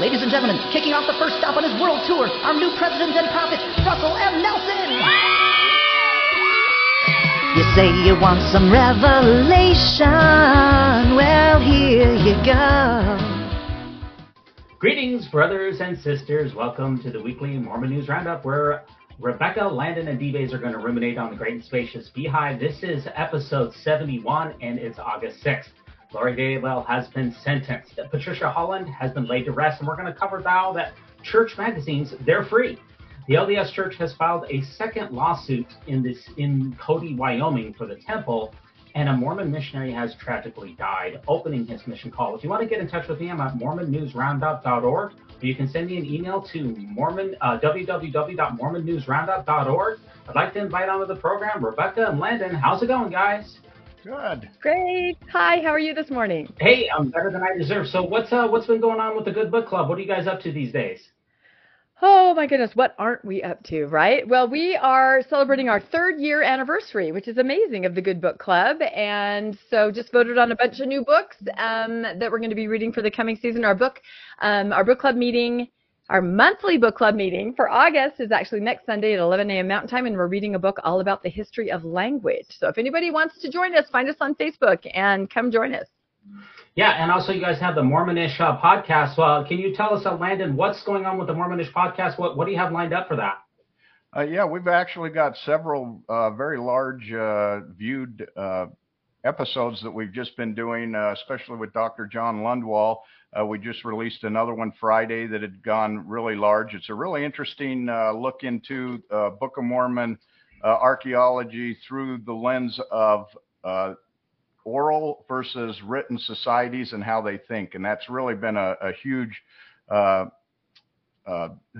Ladies and gentlemen, kicking off the first stop on his world tour, our new president and prophet, Russell M. Nelson. You say you want some revelation. Well, here you go. Greetings, brothers and sisters. Welcome to the weekly Mormon News Roundup, where Rebecca, Landon, and Dives are going to ruminate on the great and spacious beehive. This is episode 71, and it's August 6th. Lori Daybell has been sentenced. Patricia Holland has been laid to rest, and we're going to cover now that church magazines, they're free. The LDS Church has filed a second lawsuit in this in Cody, Wyoming for the temple, and a Mormon missionary has tragically died opening his mission call. If you want to get in touch with me, I'm at mormonnewsroundup.org, or you can send me an email to mormon uh, www.mormonnewsroundup.org. I'd like to invite onto the program Rebecca and Landon. How's it going, guys? Good. Great. Hi, how are you this morning? Hey, I'm better than I deserve. So what's uh what's been going on with the Good Book Club? What are you guys up to these days? Oh my goodness, what aren't we up to, right? Well, we are celebrating our third year anniversary, which is amazing of the Good Book Club. And so just voted on a bunch of new books um, that we're going to be reading for the coming season. Our book, um, our book club meeting our monthly book club meeting for August is actually next Sunday at 11 a.m. Mountain Time, and we're reading a book all about the history of language. So if anybody wants to join us, find us on Facebook and come join us. Yeah, and also you guys have the Mormonish uh, podcast. Well, can you tell us, uh, Landon, what's going on with the Mormonish podcast? What what do you have lined up for that? Uh, yeah, we've actually got several uh, very large uh, viewed uh, episodes that we've just been doing, especially with Dr. John Lundwall. Uh, we just released another one Friday that had gone really large. It's a really interesting uh, look into uh, Book of Mormon uh, archaeology through the lens of uh, oral versus written societies and how they think. And that's really been a, a huge, uh,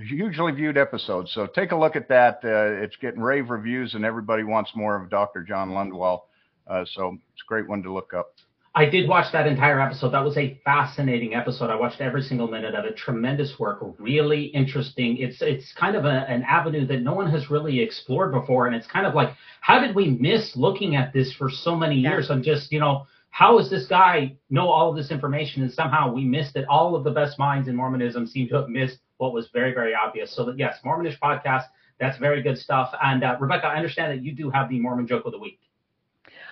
hugely viewed episode. So take a look at that. it's getting rave reviews, and everybody wants more of Dr. John Lundwall. so it's a great one to look up. I did watch that entire episode. That was a fascinating episode. I watched every single minute of it. Tremendous work, really interesting. It's it's kind of a, an avenue that no one has really explored before, and it's kind of like, how did we miss looking at this for so many years? Yeah. I'm just, you know, how does this guy know all of this information, and somehow we missed it? All of the best minds in Mormonism seem to have missed what was very, very obvious. So that yes, Mormonish podcast, that's very good stuff. And uh, Rebecca, I understand that you do have the Mormon joke of the week.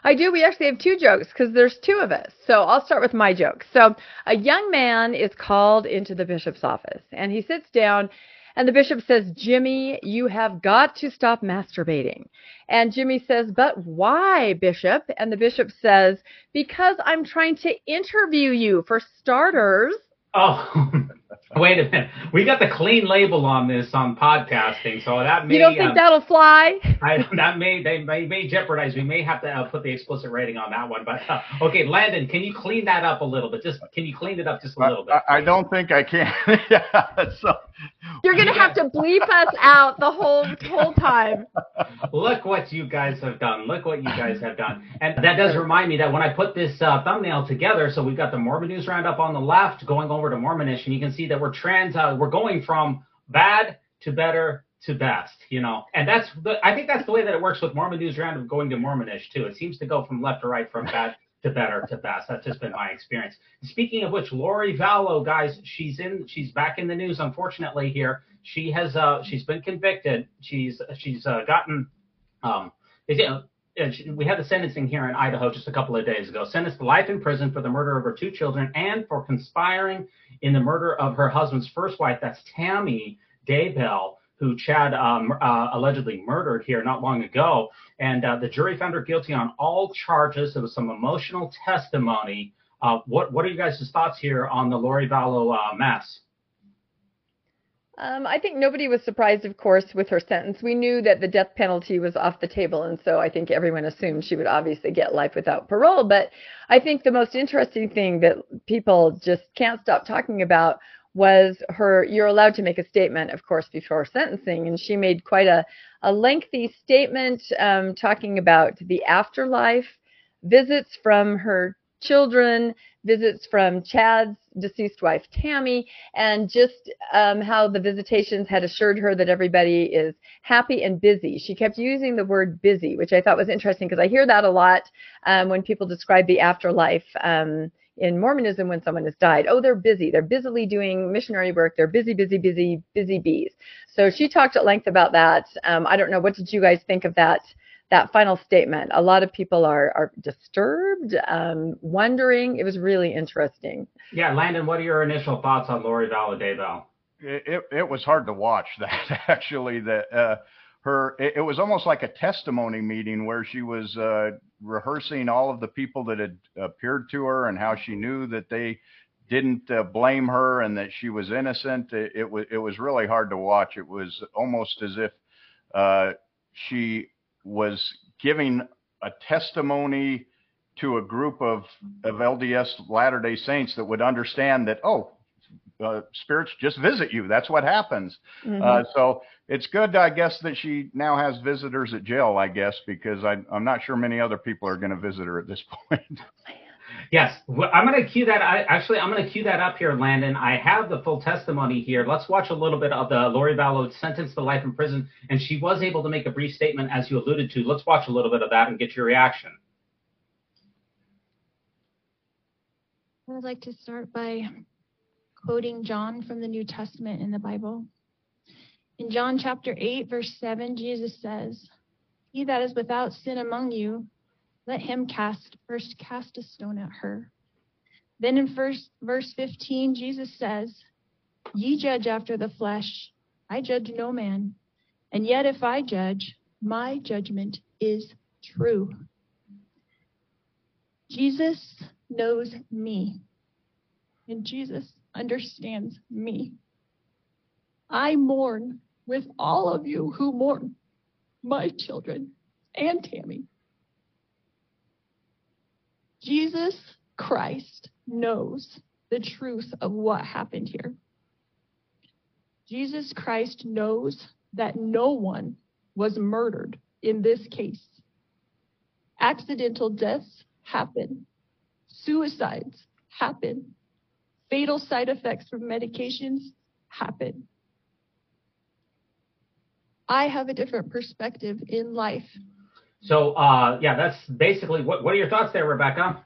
I do. We actually have two jokes because there's two of us. So I'll start with my joke. So a young man is called into the bishop's office and he sits down and the bishop says, Jimmy, you have got to stop masturbating. And Jimmy says, But why, bishop? And the bishop says, Because I'm trying to interview you for starters. Oh, wait a minute. We got the clean label on this on podcasting, so that may. You don't think um, that'll fly? I, that may they may, may jeopardize. We may have to uh, put the explicit rating on that one. But uh, okay, Landon, can you clean that up a little bit? Just can you clean it up just a little bit? I, I don't think I can. yeah, so you're gonna have to bleep us out the whole whole time. Look what you guys have done. Look what you guys have done. And that does remind me that when I put this uh, thumbnail together, so we've got the Mormon News Roundup on the left, going over to Mormonish, and you can see that we're trans. Uh, we're going from bad to better to best, you know, and that's the, I think that's the way that it works with Mormon News Roundup going to Mormonish too. It seems to go from left to right, from bad to better to best. That's just been my experience. Speaking of which, Lori Vallow, guys, she's in, she's back in the news. Unfortunately, here she has, uh, she's been convicted. She's she's uh, gotten, um, you know, we had the sentencing here in Idaho just a couple of days ago. Sentenced to life in prison for the murder of her two children and for conspiring in the murder of her husband's first wife. That's Tammy Daybell who Chad um, uh, allegedly murdered here not long ago. And uh, the jury found her guilty on all charges. There was some emotional testimony. Uh, what What are you guys' thoughts here on the Lori Vallow uh, mess? Um, I think nobody was surprised, of course, with her sentence. We knew that the death penalty was off the table, and so I think everyone assumed she would obviously get life without parole. But I think the most interesting thing that people just can't stop talking about was her you're allowed to make a statement of course before sentencing and she made quite a, a lengthy statement um, talking about the afterlife visits from her children visits from chad's deceased wife tammy and just um, how the visitations had assured her that everybody is happy and busy she kept using the word busy which i thought was interesting because i hear that a lot um, when people describe the afterlife um, in Mormonism when someone has died. Oh, they're busy. They're busily doing missionary work. They're busy, busy, busy, busy bees. So she talked at length about that. Um, I don't know. What did you guys think of that? That final statement. A lot of people are are disturbed, um, wondering. It was really interesting. Yeah, Landon, what are your initial thoughts on Lori Vallow Daybell? It, it, it was hard to watch that actually. That uh, her it, it, was almost like a testimony meeting where she was uh, rehearsing all of the people that had appeared to her and how she knew that they didn't uh, blame her and that she was innocent. It, it, was it was really hard to watch. It was almost as if uh, she was giving a testimony to a group of of LDS Latter Day Saints that would understand that oh uh, spirits just visit you. That's what happens. Mm-hmm. Uh, so it's good, I guess, that she now has visitors at jail. I guess because I, am not sure many other people are going to visit her at this point. Yes, I'm going to cue that. I, actually, I'm going to cue that up here, Landon. I have the full testimony here. Let's watch a little bit of the Lori Vallow sentenced to life in prison, and she was able to make a brief statement, as you alluded to. Let's watch a little bit of that and get your reaction. I would like to start by quoting John from the New Testament in the Bible. In John chapter 8, verse 7, Jesus says, He that is without sin among you, let him cast first cast a stone at her. Then in first, verse 15, Jesus says, Ye judge after the flesh, I judge no man. And yet if I judge, my judgment is true. Jesus knows me. And Jesus understands me. I mourn with all of you who mourn my children and Tammy. Jesus Christ knows the truth of what happened here. Jesus Christ knows that no one was murdered in this case. Accidental deaths happen, suicides happen, fatal side effects from medications happen. I have a different perspective in life. So, uh, yeah, that's basically what, what are your thoughts there, Rebecca?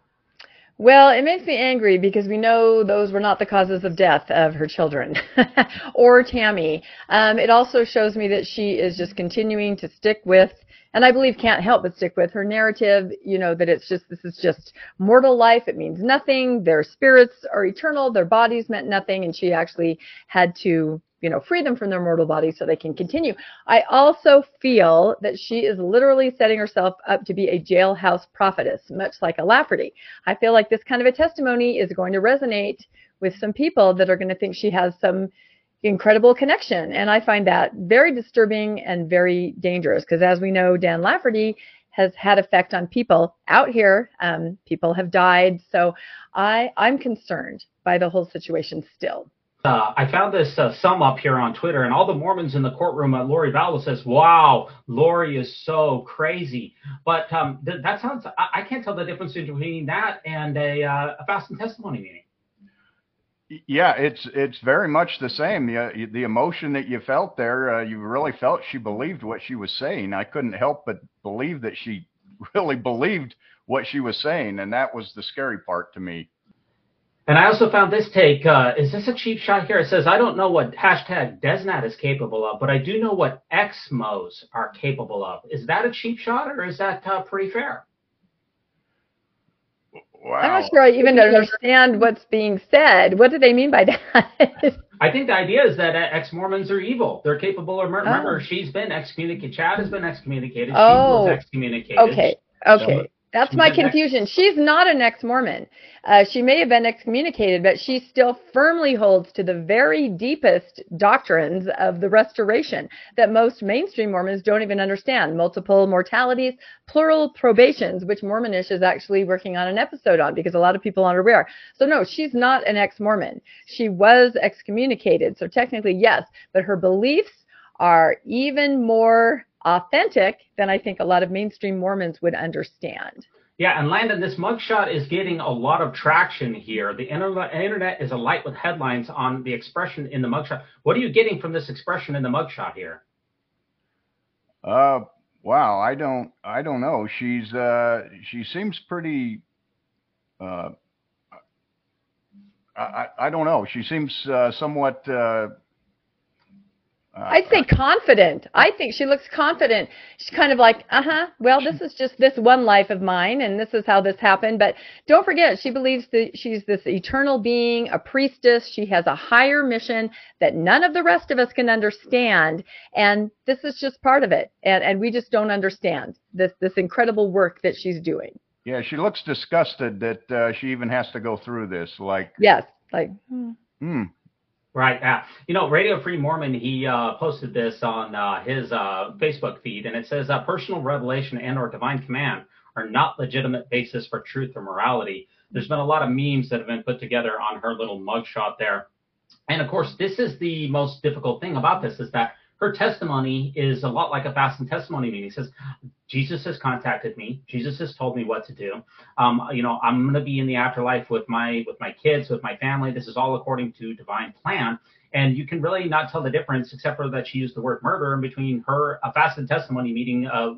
Well, it makes me angry because we know those were not the causes of death of her children or Tammy. Um, it also shows me that she is just continuing to stick with and I believe can't help but stick with her narrative, you know, that it's just, this is just mortal life. It means nothing. Their spirits are eternal. Their bodies meant nothing. And she actually had to, you know, free them from their mortal bodies so they can continue. I also feel that she is literally setting herself up to be a jailhouse prophetess, much like a Lafferty. I feel like this kind of a testimony is going to resonate with some people that are going to think she has some incredible connection. And I find that very disturbing and very dangerous because, as we know, Dan Lafferty has had effect on people out here. Um, people have died. So I, I'm concerned by the whole situation still. Uh, I found this uh, sum up here on Twitter, and all the Mormons in the courtroom at Lori Vallow says, "Wow, Lori is so crazy." But um, th- that sounds I-, I, can't tell the difference between that and a, uh, a fast and testimony meeting. Yeah, it's it's very much the same. The, the emotion that you felt there, uh, you really felt she believed what she was saying. I couldn't help but believe that she really believed what she was saying, and that was the scary part to me. And I also found this take. Uh, is this a cheap shot here? It says, I don't know what hashtag DezNat is capable of, but I do know what Exmos are capable of. Is that a cheap shot or is that uh, pretty fair? Wow. I'm not sure I even understand what's being said. What do they mean by that? I think the idea is that ex Mormons are evil. They're capable of murder. Oh. Remember, she's been excommunicated. Chad has been excommunicated. Oh. She was excommunicated. Okay. Okay. That's my confusion. She's not an ex-Mormon. Uh, she may have been excommunicated, but she still firmly holds to the very deepest doctrines of the restoration that most mainstream Mormons don't even understand. Multiple mortalities, plural probations, which Mormonish is actually working on an episode on because a lot of people aren't aware. So no, she's not an ex-Mormon. She was excommunicated. So technically, yes, but her beliefs are even more authentic than I think a lot of mainstream Mormons would understand. Yeah, and Landon, this mugshot is getting a lot of traction here. The internet is alight with headlines on the expression in the mugshot. What are you getting from this expression in the mugshot here? Uh, wow, I don't, I don't know. She's, uh, she seems pretty, uh, I, I don't know. She seems uh, somewhat. Uh, uh, I'd say confident. I think she looks confident. She's kind of like, uh huh. Well, this is just this one life of mine, and this is how this happened. But don't forget, she believes that she's this eternal being, a priestess. She has a higher mission that none of the rest of us can understand, and this is just part of it. And and we just don't understand this this incredible work that she's doing. Yeah, she looks disgusted that uh, she even has to go through this. Like yes, like. Hmm. hmm. Right. Yeah. You know, Radio Free Mormon, he uh, posted this on uh, his uh, Facebook feed, and it says uh, personal revelation and or divine command are not legitimate basis for truth or morality. There's been a lot of memes that have been put together on her little mugshot there. And of course, this is the most difficult thing about this is that her testimony is a lot like a fast testimony meeting. He says, Jesus has contacted me. Jesus has told me what to do. Um, you know, I'm going to be in the afterlife with my with my kids, with my family. This is all according to divine plan. And you can really not tell the difference, except for that she used the word murder in between her a fast testimony meeting. Uh,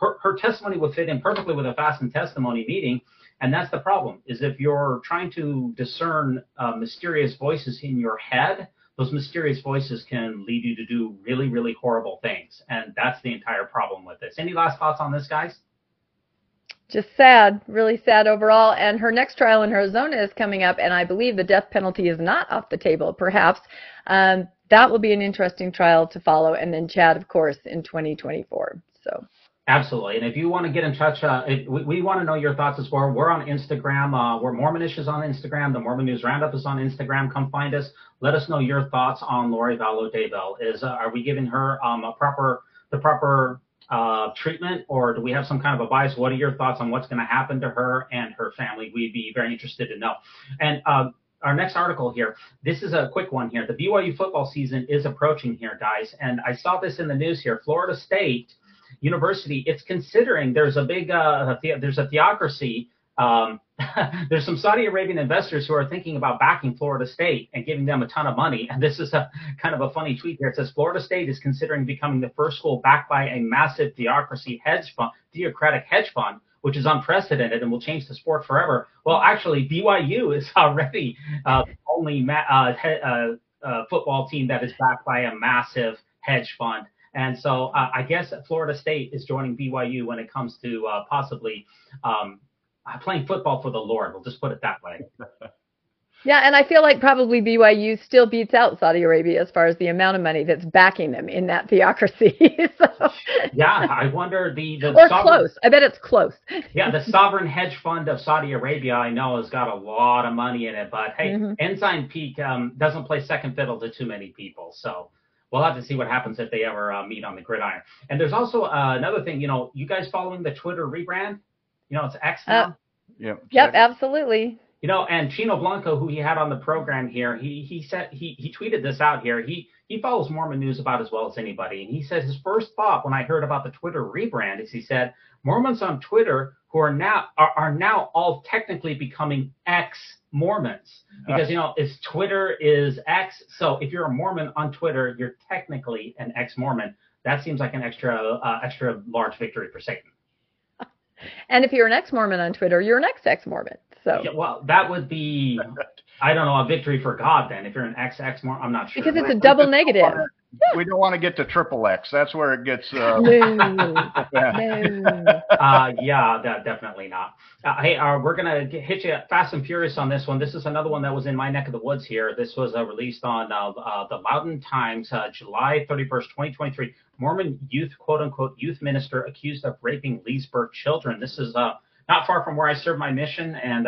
her her testimony would fit in perfectly with a fast testimony meeting. And that's the problem: is if you're trying to discern uh, mysterious voices in your head those mysterious voices can lead you to do really, really horrible things. And that's the entire problem with this. Any last thoughts on this, guys? Just sad, really sad overall. And her next trial in Arizona is coming up, and I believe the death penalty is not off the table, perhaps. Um, that will be an interesting trial to follow. And then Chad, of course, in 2024. So. Absolutely. And if you want to get in touch, uh, we, we, want to know your thoughts as well. We're on Instagram. Uh, we're Mormonish is on Instagram. The Mormon News Roundup is on Instagram. Come find us. Let us know your thoughts on Lori Vallow Daybell. Is uh, are we giving her um, a proper the proper uh, treatment, or do we have some kind of a bias? What are your thoughts on what's going to happen to her and her family? We'd be very interested to know. And uh, our next article here. This is a quick one here. The BYU football season is approaching here, guys. And I saw this in the news here. Florida State university, it's considering there's a big uh, there's a theocracy. Um, there's some Saudi Arabian investors who are thinking about backing Florida State and giving them a ton of money. And this is a kind of a funny tweet here. It says Florida State is considering becoming the first school backed by a massive theocracy hedge fund, theocratic hedge fund, which is unprecedented and will change the sport forever. Well, actually, BYU is already uh, only ma- uh, he- uh, uh, football team that is backed by a massive hedge fund. And so uh, I guess Florida State is joining BYU when it comes to uh, possibly um, uh, playing football for the Lord. We'll just put it that way. Yeah, and I feel like probably BYU still beats out Saudi Arabia as far as the amount of money that's backing them in that theocracy. so. Yeah, I wonder the, the or sovereign, close. I bet it's close. yeah, the sovereign hedge fund of Saudi Arabia, I know, has got a lot of money in it. But hey, mm-hmm. Ensign Peak um, doesn't play second fiddle to too many people, so we'll have to see what happens if they ever uh, meet on the gridiron. And there's also uh, another thing, you know, you guys following the Twitter rebrand? You know, it's X uh, now. Uh, yep. Yep, absolutely. You know, and Chino Blanco, who he had on the program here, he he said he he tweeted this out here. He he follows Mormon news about as well as anybody, and he said his first thought when I heard about the Twitter rebrand is he said Mormons on Twitter who are now are, are now all technically becoming ex Mormons because you know it's Twitter is X. So if you're a Mormon on Twitter, you're technically an ex Mormon. That seems like an extra uh, extra large victory for Satan. And if you're an ex Mormon on Twitter, you're an ex ex Mormon. So yeah, well, that would be I don't know a victory for God then. If you're an ex ex Mormon, I'm not sure. Because it's a double negative. We don't want to get to triple X. That's where it gets. Uh, no, no. uh, yeah, that, definitely not. Uh, hey, uh, we're gonna get, hit you fast and furious on this one. This is another one that was in my neck of the woods here. This was uh, released on uh, uh, the Mountain Times, July 31st, 2023. Mormon youth, quote unquote, youth minister accused of raping Leesburg children. This is not far from where I serve my mission, and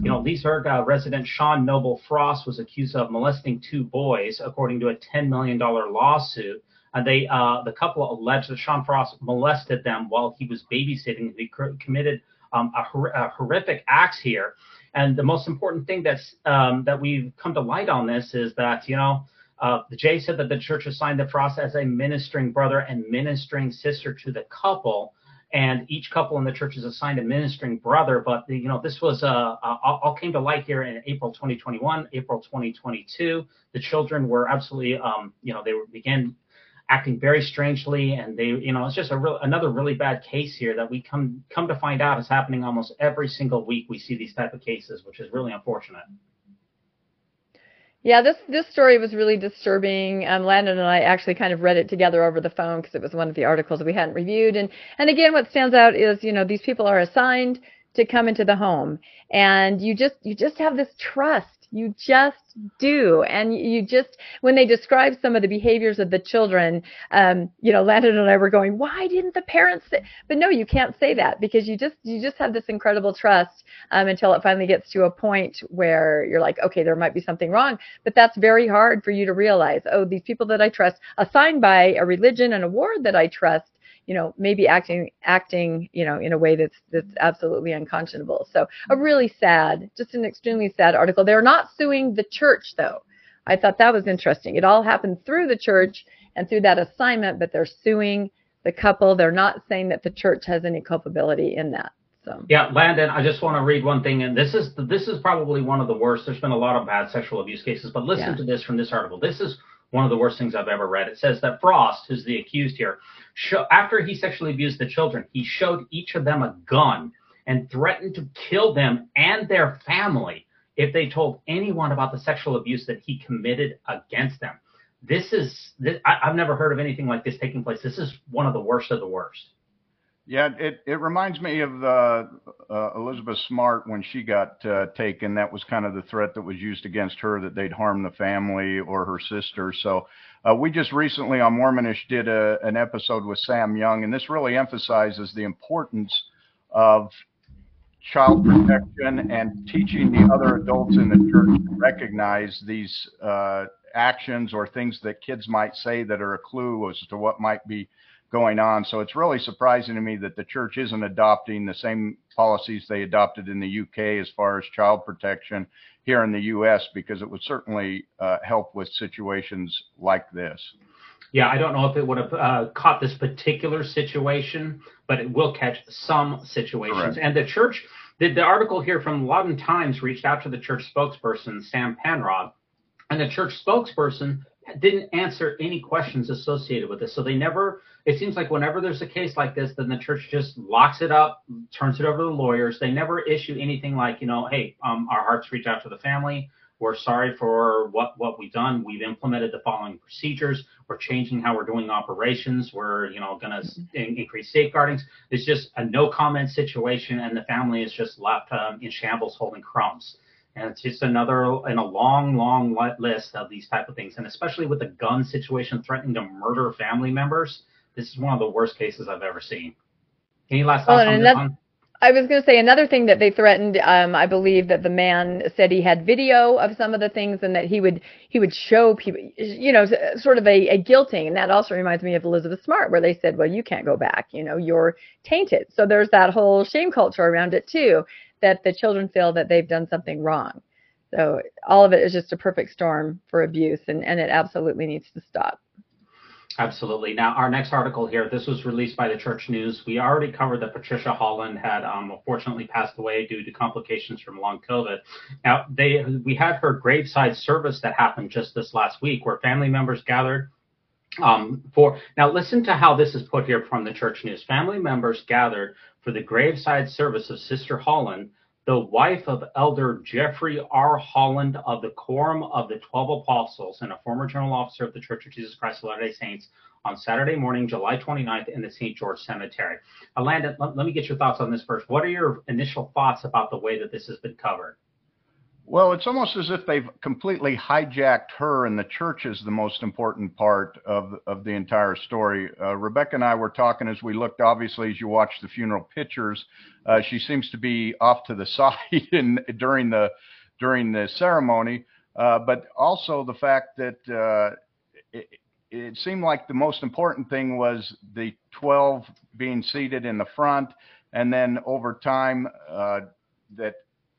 you know, Leesburg uh, resident Sean Noble Frost was accused of molesting two boys, according to a $10 million lawsuit. And they, uh, the couple alleged that Sean Frost molested them while he was babysitting. They committed um, a, hor- a, horrific acts here. And the most important thing that's um, that we've come to light on this is that you know uh, the J said that the church assigned the Frost as a ministering brother and ministering sister to the couple and each couple in the church is assigned a ministering brother. But you know, this was uh, all came to light here in April 2021, April 2022. The children were absolutely, um, you know, they were, began acting very strangely, and they, you know, it's just a real another really bad case here that we come come to find out is happening almost every single week. We see these type of cases, which is really unfortunate. Yeah, this this story was really disturbing. Um, Landon and I actually kind of read it together over the phone because it was one of the articles we hadn't reviewed. And and again, what stands out is you know these people are assigned to come into the home, and you just you just have this trust you just do. And you just, when they describe some of the behaviors of the children, um, you know, Landon and I were going, why didn't the parents say? But no, you can't say that because you just, you just have this incredible trust um, until it finally gets to a point where you're like, okay, there might be something wrong. But that's very hard for you to realize. Oh, these people that I trust, assigned by a religion and a ward that I trust, you know, maybe acting acting, you know, in a way that's that's absolutely unconscionable. So a really sad, just an extremely sad article. They're not suing the church though. I thought that was interesting. It all happened through the church and through that assignment, but they're suing the couple. They're not saying that the church has any culpability in that. So. Yeah, Landon, I just want to read one thing, and this is this is probably one of the worst. There's been a lot of bad sexual abuse cases, but listen Yeah. to this from this article. This is one of the worst things I've ever read. It says that Frost, who's the accused here, show, after he sexually abused the children, he showed each of them a gun and threatened to kill them and their family if they told anyone about the sexual abuse that he committed against them. This is this, I, I've never heard of anything like this taking place. This is one of the worst of the worst. Yeah, it, it reminds me of uh, uh, Elizabeth Smart when she got uh, taken. That was kind of the threat that was used against her that they'd harm the family or her sister. So uh, we just recently on Mormonish did a, an episode with Sam Young, and this really emphasizes the importance of child protection and teaching the other adults in the church to recognize these uh, actions or things that kids might say that are a clue as to what might be going on. So it's really surprising to me that the church isn't adopting the same policies they adopted in the UK as far as child protection here in the US, because it would certainly uh, help with situations like this. Yeah, I don't know if it would have uh, caught this particular situation, but it will catch some situations. Correct. And the church, the, the article here from Loudoun Times reached out to the church spokesperson, Sam Penrod, and the church spokesperson didn't answer any questions associated with this. So they never, it seems like whenever there's a case like this, then the church just locks it up, turns it over to the lawyers. They never issue anything like, you know, hey, um, our hearts reach out to the family. We're sorry for what, what we've done. We've implemented the following procedures. We're changing how we're doing operations. We're, you know, going to increase safeguardings. It's just a no comment situation, and the family is just left um, in shambles holding crumbs. And it's just another in a long, long list of these type of things, and especially with the gun situation threatening to murder family members. This is one of the worst cases I've ever seen. Any last thoughts on this one? I was going to say another thing that they threatened. Um, I believe that the man said he had video of some of the things, and that he would he would show people, you know, sort of a, a guilting. And that also reminds me of Elizabeth Smart, where they said, "Well, you can't go back. You know, you're tainted." So there's that whole shame culture around it too, that the children feel that they've done something wrong. So all of it is just a perfect storm for abuse, and and it absolutely needs to stop. Absolutely. Now, our next article here, this was released by the Church News. We already covered that Patricia Holland had um, unfortunately passed away due to complications from long COVID. Now, they we had her graveside service that happened just this last week, where family members gathered um, for. Now, listen to how this is put here from the Church News. Family members gathered for the graveside service of Sister Holland, the wife of Elder Jeffrey R. Holland of the Quorum of the Twelve Apostles and a former general officer of the Church of Jesus Christ of Latter-day Saints on Saturday morning, July 29th in the St. George Cemetery. Landon, let, let me get your thoughts on this first. What are your initial thoughts about the way that this has been covered? Well, it's almost as if they've completely hijacked her, and the church is the most important part of of the entire story. Uh, Rebecca and I were talking as we looked. Obviously, as you watch the funeral pictures, uh, she seems to be off to the side in during the during the ceremony, uh, but also the fact that uh, it, it seemed like the most important thing was the 12 being seated in the front, and then over time uh, that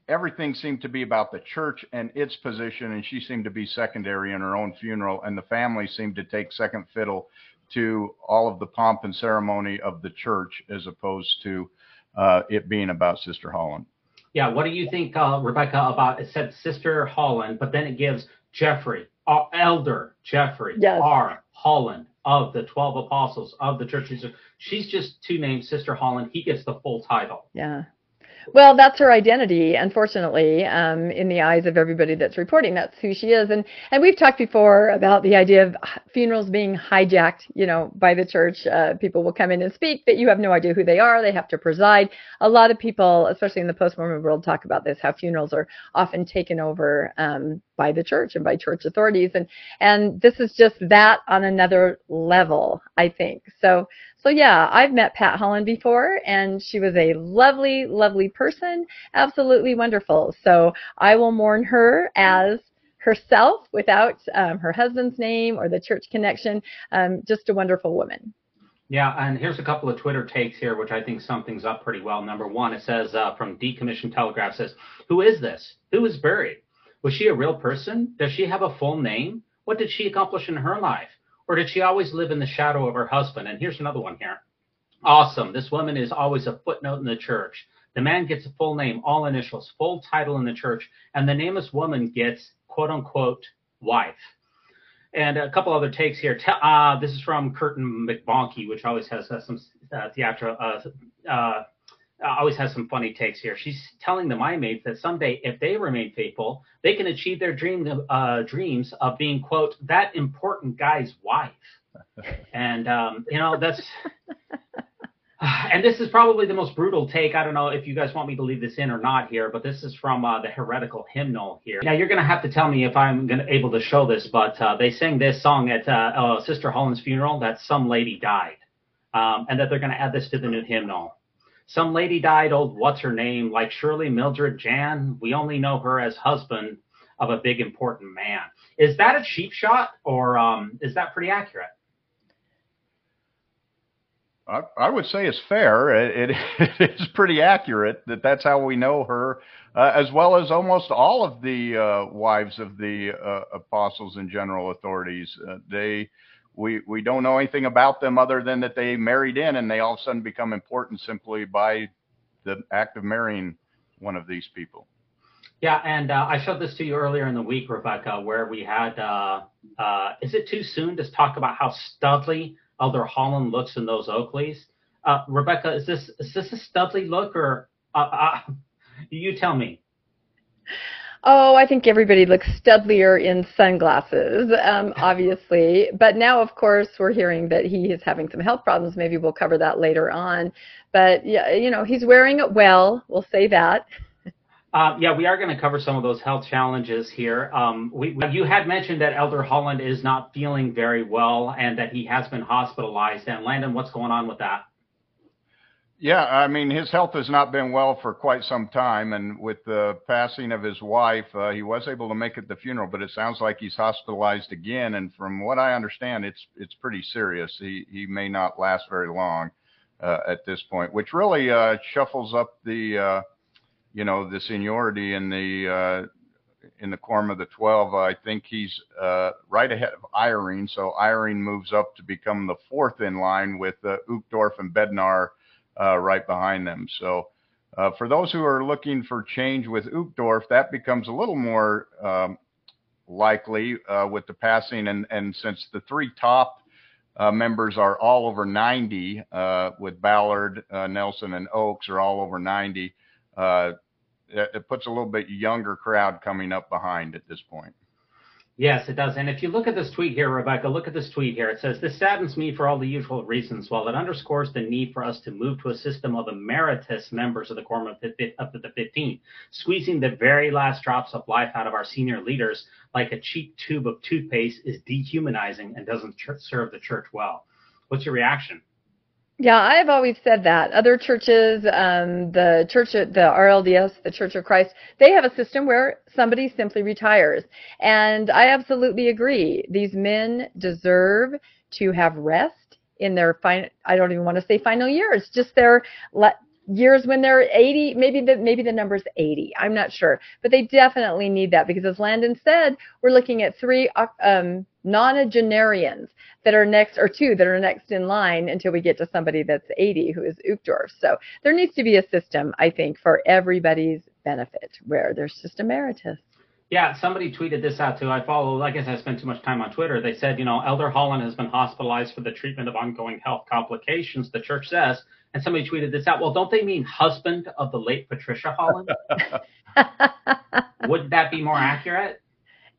everything seemed to be about the church and its position, and she seemed to be secondary in her own funeral, and the family seemed to take second fiddle to all of the pomp and ceremony of the church as opposed to uh, it being about Sister Holland. Yeah, what do you think, uh, Rebecca, about it said Sister Holland, but then it gives Jeffrey, uh, Elder Jeffrey Yes. R. Holland of the 12 Apostles of the Church. She's just two names, Sister Holland. He gets the full title. Yeah. Well, that's her identity, unfortunately, um, in the eyes of everybody that's reporting. That's who she is. And and we've talked before about the idea of funerals being hijacked, you know, by the church. Uh, people will come in and speak, but you have no idea who they are. They have to preside. A lot of people, especially in the post-Mormon world, talk about this: how funerals are often taken over um, by the church and by church authorities. And and this is just that on another level, I think. So so yeah, I've met Pat Holland before, and she was a lovely, lovely person, absolutely wonderful. So I will mourn her as herself without um, her husband's name or the church connection. Um, just a wonderful woman. Yeah, and here's a couple of Twitter takes here, which I think something's up pretty well. Number one, it says uh, from Decommissioned Telegraph says, "Who is this? Who is buried? Was she a real person? Does she have a full name? What did she accomplish in her life? Or did she always live in the shadow of her husband? And here's another one here. Awesome. This woman is always a footnote in the church. The man gets a full name, all initials, full title in the church, and the nameless woman gets quote unquote wife. And a couple other takes here. Uh, this is from Curtin McBonky, which always has, has some uh, theatrical, uh, uh, always has some funny takes here. She's telling the Mia Maids that someday, if they remain faithful, they can achieve their dream, uh, dreams of being, quote, that important guy's wife. and, um, you know, that's, and this is probably the most brutal take. I don't know if you guys want me to leave this in or not here, but this is from uh, the heretical hymnal here. Now, you're going to have to tell me if I'm gonna, able to show this, but uh, they sang this song at uh, Sister Holland's funeral that some lady died. Um, and that they're going to add this to the new hymnal. Some lady died, old what's her name, like Shirley Mildred Jan. We only know her as husband of a big important man. Is that a cheap shot or um, is that pretty accurate? I, I would say it's fair. It, it, it is pretty accurate that that's how we know her, uh, as well as almost all of the uh, wives of the uh, apostles and general authorities. Uh, they we we don't know anything about them other than that they married in and they all of a sudden become important simply by the act of marrying one of these people. Yeah, and uh, I showed this to you earlier in the week, Rebecca, where we had. Uh, uh, is it too soon to talk about how studly Elder Holland looks in those Oakleys? Uh, Rebecca, is this is this a studly look, or uh, uh, you tell me? Oh, I think everybody looks studlier in sunglasses, um, obviously. But now, of course, we're hearing that he is having some health problems. Maybe we'll cover that later on. But yeah, you know, he's wearing it well. We'll say that. Uh, yeah, we are going to cover some of those health challenges here. Um, we, you had mentioned that Elder Holland is not feeling very well and that he has been hospitalized. And Landon, what's going on with that? Yeah, I mean, his health has not been well for quite some time, and with the passing of his wife, uh, he was able to make it the funeral, but it sounds like he's hospitalized again. And from what I understand, it's it's pretty serious. He he may not last very long uh, at this point, which really uh, shuffles up the uh, you know the seniority in the uh, in the quorum of the twelve. I think he's uh, right ahead of Eyring. so Eyring moves up to become the fourth in line with uh, Uchtdorf and Bednar uh, right behind them. So uh, for those who are looking for change with Uchtdorf, that becomes a little more um, likely uh, with the passing. And, and since the three top uh, members are all over 90, uh, with Ballard, uh, Nelson, and Oaks are all over 90, it, it puts a little bit younger crowd coming up behind at this point. Yes, it does. And if you look at this tweet here, Rebecca, look at this tweet here. It says, This saddens me for all the usual reasons. While it underscores the need for us to move to a system of emeritus members of the Quorum up to the 15, squeezing the very last drops of life out of our senior leaders like a cheap tube of toothpaste is dehumanizing and doesn't serve the church well. What's your reaction? Yeah, I've always said that. Other churches, um, the church, the RLDS, the Church of Christ, they have a system where somebody simply retires. And I absolutely agree. These men deserve to have rest in their final, I don't even want to say final years, just their years when they're 80 maybe the maybe the number's 80 i'm not sure but they definitely need that because as landon said we're looking at three um, nonagenarians that are next or two that are next in line until we get to somebody that's 80 who is Uchtdorf. So there needs to be a system, I think, for everybody's benefit where there's just emeritus. Yeah, somebody tweeted this out too. I follow, I guess I spend too much time on Twitter. They said, you know, Elder Holland has been hospitalized for the treatment of ongoing health complications, the church says. And somebody tweeted this out. Well, don't they mean husband of the late Patricia Holland? Would that be more accurate?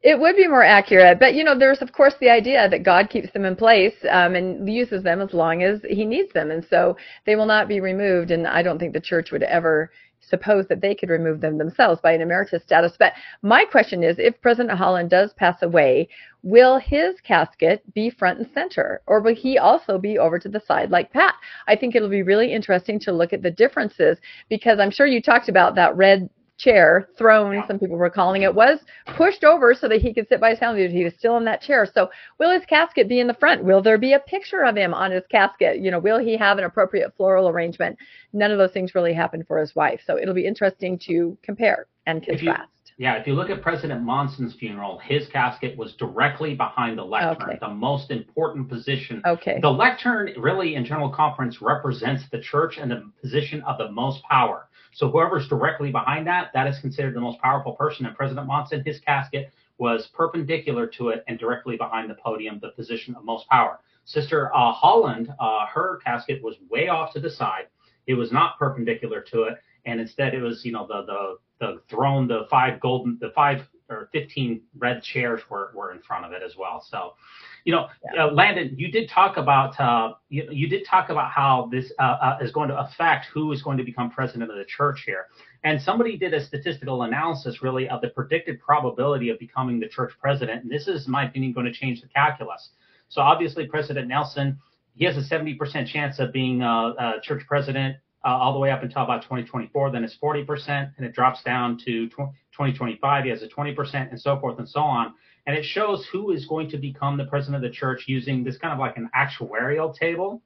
It would be more accurate, but you know, there's of course the idea that God keeps them in place um, and uses them as long as He needs them, and so they will not be removed. And I don't think the church would ever suppose that they could remove them themselves by an emeritus status. But my question is, if President Holland does pass away, will his casket be front and center, or will he also be over to the side like Pat? I think it'll be really interesting to look at the differences because I'm sure you talked about that red chair, throne, some people were calling it, was pushed over so that he could sit by his family. He was still in that chair. So will his casket be in the front? Will there be a picture of him on his casket? You know, will he have an appropriate floral arrangement? None of those things really happened for his wife. So it'll be interesting to compare and contrast. Yeah, if you look at President Monson's funeral, his casket was directly behind the lectern, Okay. the most important position. Okay. The lectern really in General Conference represents the church and the position of the most power. So whoever's directly behind that, that is considered the most powerful person. And President Monson, his casket was perpendicular to it and directly behind the podium, the position of most power. Sister uh, Holland, uh, her casket was way off to the side. It was not perpendicular to it, and instead it was, you know, the the the throne, the five golden, the five or fifteen red chairs were were in front of it as well. So, you know, uh, Landon, you did talk about uh, you, you did talk about how this uh, uh, is going to affect who is going to become president of the church here. And somebody did a statistical analysis really of the predicted probability of becoming the church president. And this is, in my opinion, going to change the calculus. So obviously, President Nelson, he has a 70% chance of being uh, uh, church president uh, all the way up until about 2024. Then it's 40%, and it drops down to tw- 2025. He has a 20%, and so forth and so on. And it shows who is going to become the president of the church using this kind of like an actuarial table.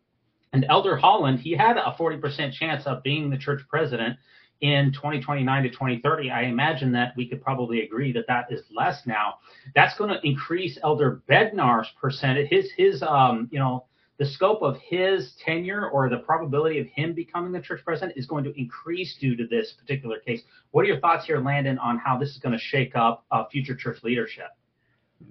And Elder Holland, he had a 40% chance of being the church president in 2029 to 2030. I imagine that we could probably agree that that is less now. That's going to increase Elder Bednar's percentage, his his um you know the scope of his tenure or the probability of him becoming the church president is going to increase due to this particular case. What are your thoughts here, Landon, on how this is going to shake up uh, future church leadership?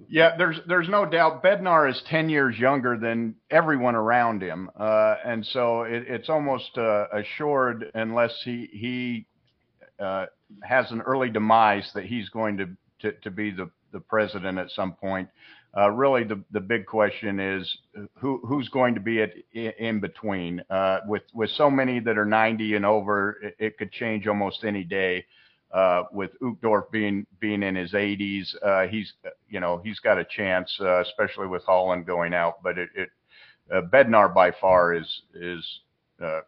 Yeah, there's there's no doubt Bednar is 10 years younger than everyone around him, uh, and so it, it's almost uh, assured unless he he uh, has an early demise that he's going to to, to be the the president at some point. Uh, really, the the big question is who who's going to be at in between. Uh, with with so many that are 90 and over, it, it could change almost any day uh, with Uchtdorf being being in his 80s, uh, he's you know he's got a chance, uh, especially with Holland going out. But it, it uh, Bednar by far is is uh,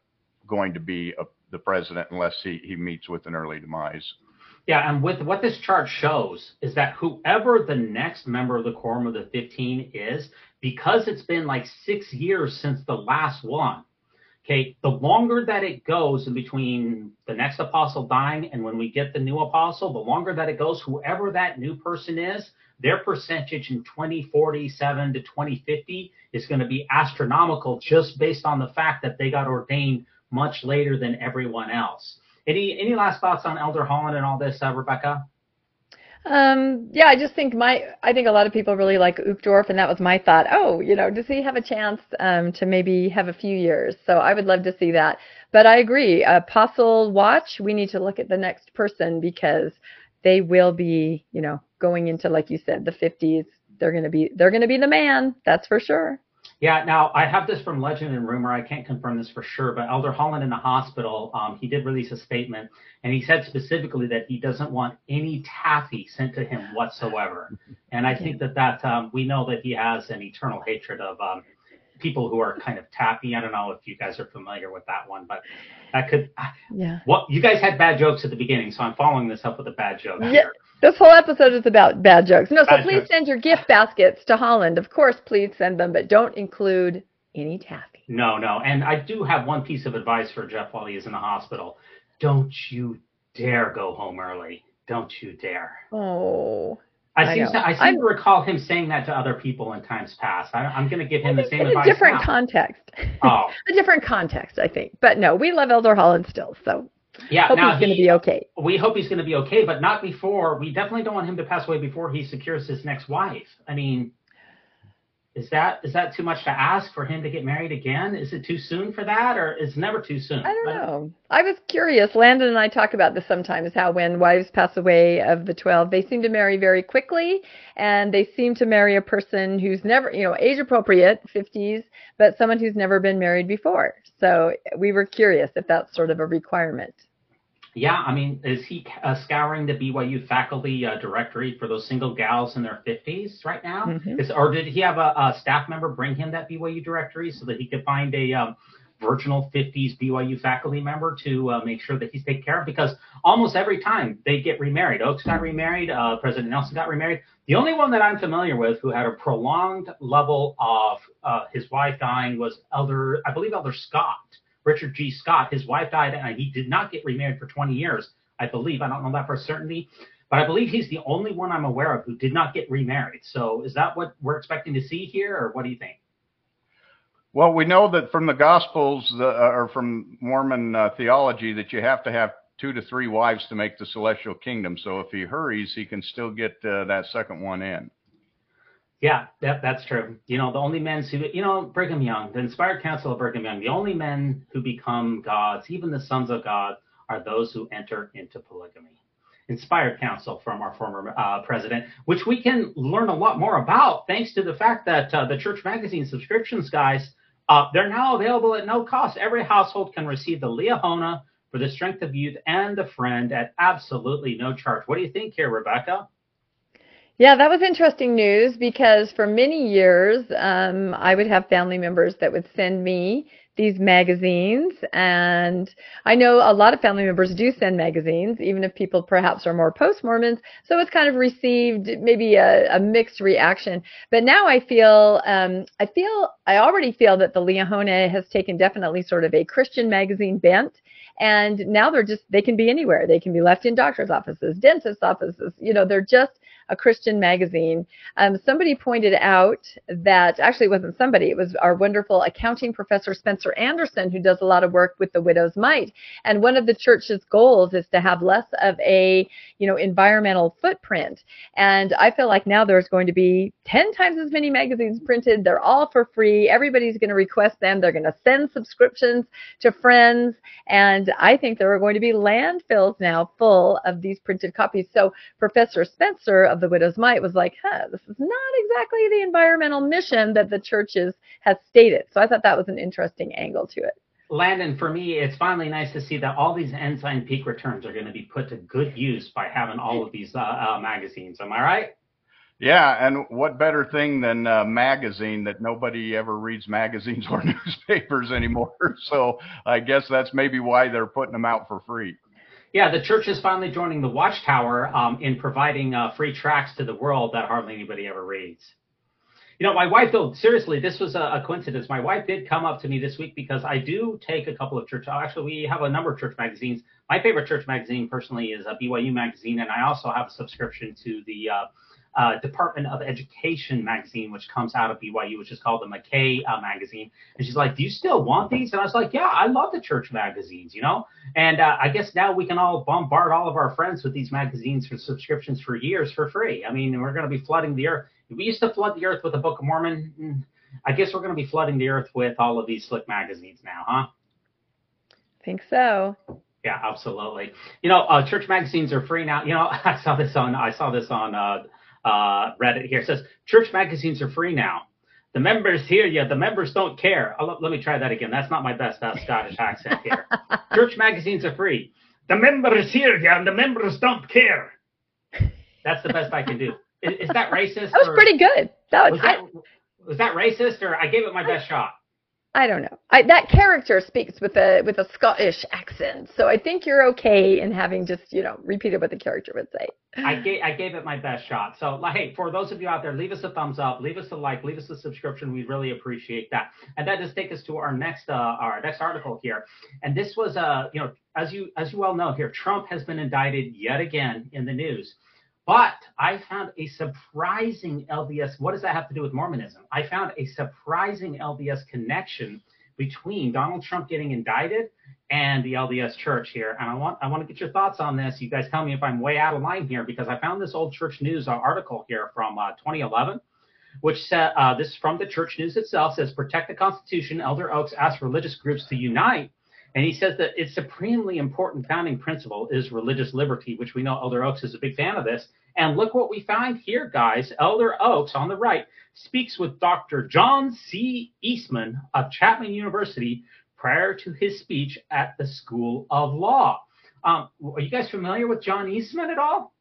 going to be a, the president unless he he meets with an early demise. Yeah, and with what this chart shows is that whoever the next member of the quorum of the 15 is, because it's been like six years since the last one, okay, the longer that it goes in between the next apostle dying and when we get the new apostle, the longer that it goes, whoever that new person is, their percentage in 2047 to 2050 is going to be astronomical just based on the fact that they got ordained much later than everyone else. Any any last thoughts on Elder Holland and all this, uh, Rebecca? Um, yeah, I just think my, I think a lot of people really like Uchtdorf, and that was my thought. Oh, you know, does he have a chance um, to maybe have a few years? So I would love to see that. But I agree, Apostle Watch, we need to look at the next person because they will be, you know, going into, like you said, the 50s. They're to be, they're to be the man. That's for sure. Yeah, now I have this from legend and rumor. I can't confirm this for sure, but Elder Holland in the hospital, um, he did release a statement, and he said specifically that he doesn't want any taffy sent to him whatsoever. And I think that that um, we know that he has an eternal hatred of um, people who are kind of taffy. I don't know if you guys are familiar with that one, but that could. Yeah. What you guys had bad jokes at the beginning, so I'm following this up with a bad joke. Yeah. here. This whole episode is about bad jokes. No, so Bad please jokes. send your gift baskets to Holland. Of course, please send them, but don't include any taffy. No, no. And I do have one piece of advice for Jeff while he is in the hospital. Don't you dare go home early. Don't you dare. Oh. I I seem, to, I seem I'm- to recall him saying that to other people in times past. I, I'm going to give him the same advice. in a different now. context. Oh. a different context, I think. But no, we love Elder Holland still. So Yeah, Hope now he's going to be okay. we hope he's going to be okay, but not before. We definitely don't want him to pass away before he secures his next wife. I mean, is that is that too much to ask for him to get married again? Is it too soon for that, or it's never too soon? I don't know. I was curious. Landon and I talk about this sometimes how when wives pass away of the 12, they seem to marry very quickly and they seem to marry a person who's never, you know, age appropriate, 50s, but someone who's never been married before. So we were curious if that's sort of a requirement. Yeah, I mean, is he uh, scouring the BYU faculty uh, directory for those single gals in their 50s right now? Mhm. Is, or did he have a, a staff member bring him that BYU directory so that he could find a um, virginal 50s BYU faculty member to uh, make sure that he's taken care of? Because almost every time they get remarried, Oaks got remarried, uh, President Nelson got remarried. The only one that I'm familiar with who had a prolonged level of uh, his wife dying was Elder, I believe, Elder Scott. Richard G. Scott. His wife died, and he did not get remarried for 20 years, I believe. I don't know that for certainty, but I believe he's the only one I'm aware of who did not get remarried. So is that what we're expecting to see here, or what do you think? Well, we know that from the Gospels uh, or from Mormon uh, theology that you have to have two to three wives to make the celestial kingdom. So if he hurries, he can still get uh, that second one in. Yeah, that, that's true. You know, the only men who, you know, Brigham Young, the inspired council of Brigham Young, the only men who become gods, even the sons of God, are those who enter into polygamy. Inspired counsel from our former uh, president, which we can learn a lot more about thanks to the fact that uh, the church magazine subscriptions, guys, uh, they're now available at no cost. Every household can receive the Liahona for the strength of youth and the friend at absolutely no charge. What do you think here, Rebecca? Yeah, that was interesting news because for many years, um, I would have family members that would send me these magazines. And I know a lot of family members do send magazines, even if people perhaps are more post Mormons. So it's kind of received maybe a, a mixed reaction. But now I feel, um, I feel, I already feel that the Liahona has taken definitely sort of a Christian magazine bent. And now they're just, they can be anywhere. They can be left in doctor's offices, dentist's offices. You know, they're just a Christian magazine. Um, somebody pointed out that actually it wasn't somebody, it was our wonderful accounting professor Spencer Anderson, who does a lot of work with the Widow's Mite. And one of the church's goals is to have less of a, you know, environmental footprint. And I feel like now there's going to be 10 times as many magazines printed. They're all for free. Everybody's going to request them. They're going to send subscriptions to friends. And I think there are going to be landfills now full of these printed copies. So Professor Spencer of the Widow's Mite was like, huh, this is not exactly the environmental mission that the churches has stated. So I thought that was an interesting angle to it. Landon, for me, it's finally nice to see that all these Ensign Peak returns are going to be put to good use by having all of these uh, uh, magazines. Am I right? Yeah, and what better thing than a magazine that nobody ever reads magazines or newspapers anymore? So I guess that's maybe why they're putting them out for free. Yeah, the church is finally joining the Watchtower um, in providing uh, free tracts to the world that hardly anybody ever reads. You know, my wife, though, seriously, this was a, a coincidence. My wife did come up to me this week because I do take a couple of church. Actually, we have a number of church magazines. My favorite church magazine, personally, is a BYU magazine, and I also have a subscription to the uh, uh, Department of Education magazine, which comes out of BYU, which is called the McKay uh, magazine. And she's like, "Do you still want these?" And I was like, "Yeah, I love the church magazines, you know." And uh, I guess now we can all bombard all of our friends with these magazines for subscriptions for years for free. I mean, we're going to be flooding the earth. We used to flood the earth with the Book of Mormon. Mm, I guess we're going to be flooding the earth with all of these slick magazines now, huh? think so. Yeah, absolutely. You know, uh, church magazines are free now. You know, I saw this on I saw this on uh, Reddit here. It says church magazines are free now. The members hear you. The members don't care. Oh, let, me try that again. That's not my best uh, Scottish accent here. church magazines are free. The members hear you, and the members don't care. That's the best I can do. Is, is that racist? That was or- pretty good. That was, Was that, was that racist, or I gave it my best shot? I, don't know. I, that character speaks with a with a Scottish accent, so I think you're okay in having just you know repeated what the character would say. I gave I gave it my best shot. So, like, hey, for those of you out there, leave us a thumbs up, leave us a like, leave us a subscription. We really appreciate that. And that does take us to our next uh, our next article here. And this was uh, you know, as you as you well know here, Trump has been indicted yet again in the news. But I found a surprising LDS. What does that have to do with Mormonism? I found a surprising LDS connection between Donald Trump getting indicted and the LDS Church here. And I want I want to get your thoughts on this. You guys tell me if I'm way out of line here because I found this old Church News uh, article here from uh, 2011, which said uh, this is from the Church News itself says protect the Constitution. Elder Oaks asks religious groups to unite. And he says that its supremely important founding principle is religious liberty, which we know Elder Oaks is a big fan of this. And look what we find here, guys. Elder Oaks on the right speaks with Dr. John C. Eastman of Chapman University prior to his speech at the School of Law. Um, are you guys familiar with John Eastman at all?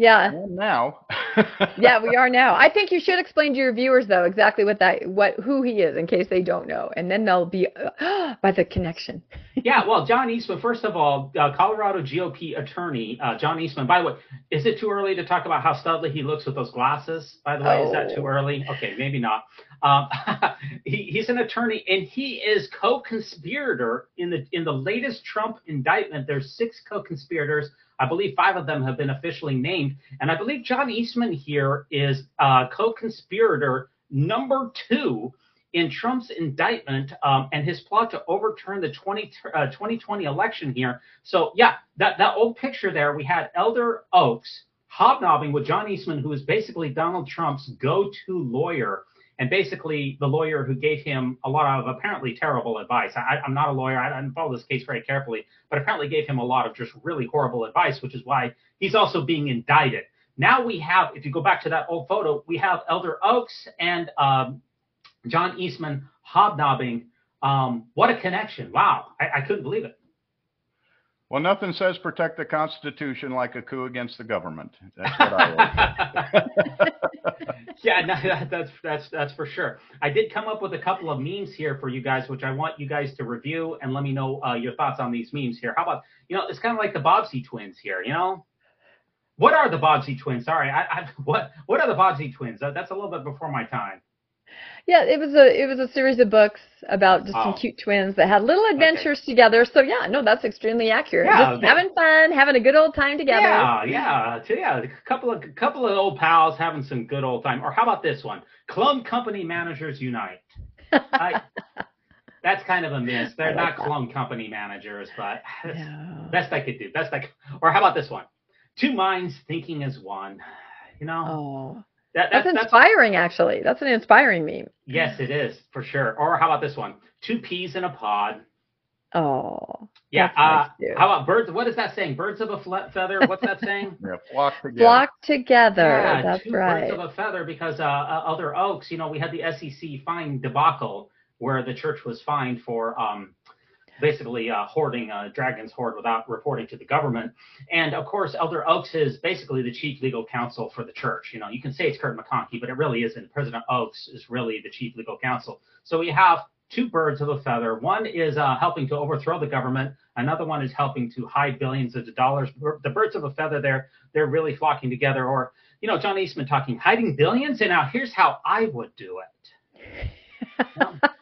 Yeah. Well, now. yeah, we are now. I think you should explain to your viewers though exactly what that what who he is in case they don't know, and then they'll be uh, by the connection. yeah, well, John Eastman. First of all, uh, Colorado GOP attorney uh, John Eastman. By the way, is it too early to talk about how studly he looks with those glasses? By the way, oh. is that too Oh. early? Okay, maybe not. Um, he, he's an attorney, and he is co-conspirator in the in the latest Trump indictment. There's six co-conspirators. I believe five of them have been officially named, and I believe John Eastman here is uh, co-conspirator number two in Trump's indictment um, and his plot to overturn the 20, uh, 2020 election here. So yeah, that that old picture there, we had Elder Oaks hobnobbing with John Eastman, who is basically Donald Trump's go-to lawyer. And basically, the lawyer who gave him a lot of apparently terrible advice. I, I'm not a lawyer. I didn't follow this case very carefully, but apparently gave him a lot of just really horrible advice, which is why he's also being indicted. Now we have, if you go back to that old photo, we have Elder Oaks and um, John Eastman hobnobbing. Um, what a connection. Wow. I, I couldn't believe it. Well, nothing says protect the Constitution like a coup against the government. That's what I yeah, no, that, that's that's that's for sure. I did come up with a couple of memes here for you guys, which I want you guys to review and let me know uh, your thoughts on these memes here. How about you know, it's kind of like the Bobbsey twins here. You know, what are the Bobbsey twins? Sorry, I, I what what are the Bobbsey twins? That, that's a little bit before my time. Yeah, it was a it was a series of books about just some cute twins that had little adventures together. So yeah, no, that's extremely accurate. Yeah, just having fun, having a good old time together. Yeah, yeah, yeah. A couple of couple of old pals having some good old time. Or how about this one? Clone company managers unite. I, that's kind of a miss. They're like not that. clone company managers, but best I could do. Best I could. Or how about this one? Two minds thinking as one. You know, Oh, that, that's that's, that's inspiring. Actually, that's an inspiring meme. yes, it is for sure. Or how about this one? Two peas in a pod. Oh, Yeah. That's nice, uh, too. how about birds? What is that saying? Birds of a fle- feather. What's that saying? yeah, flock together. flock together. Yeah, that's two right. birds of a feather because uh, uh, other oaks, you know, we had the SEC fine debacle where the church was fined for um, basically uh, hoarding uh, Dragon's Hoard without reporting to the government. And of course, Elder Oaks is basically the chief legal counsel for the church. You know, you can say it's Kirton McConkie, but it really isn't. President Oaks is really the chief legal counsel. So we have two birds of a feather. One is uh, helping to overthrow the government. Another one is helping to hide billions of dollars. The birds of a feather, they're they're really flocking together. Or you know, John Eastman talking hiding billions. And now here's how I would do it.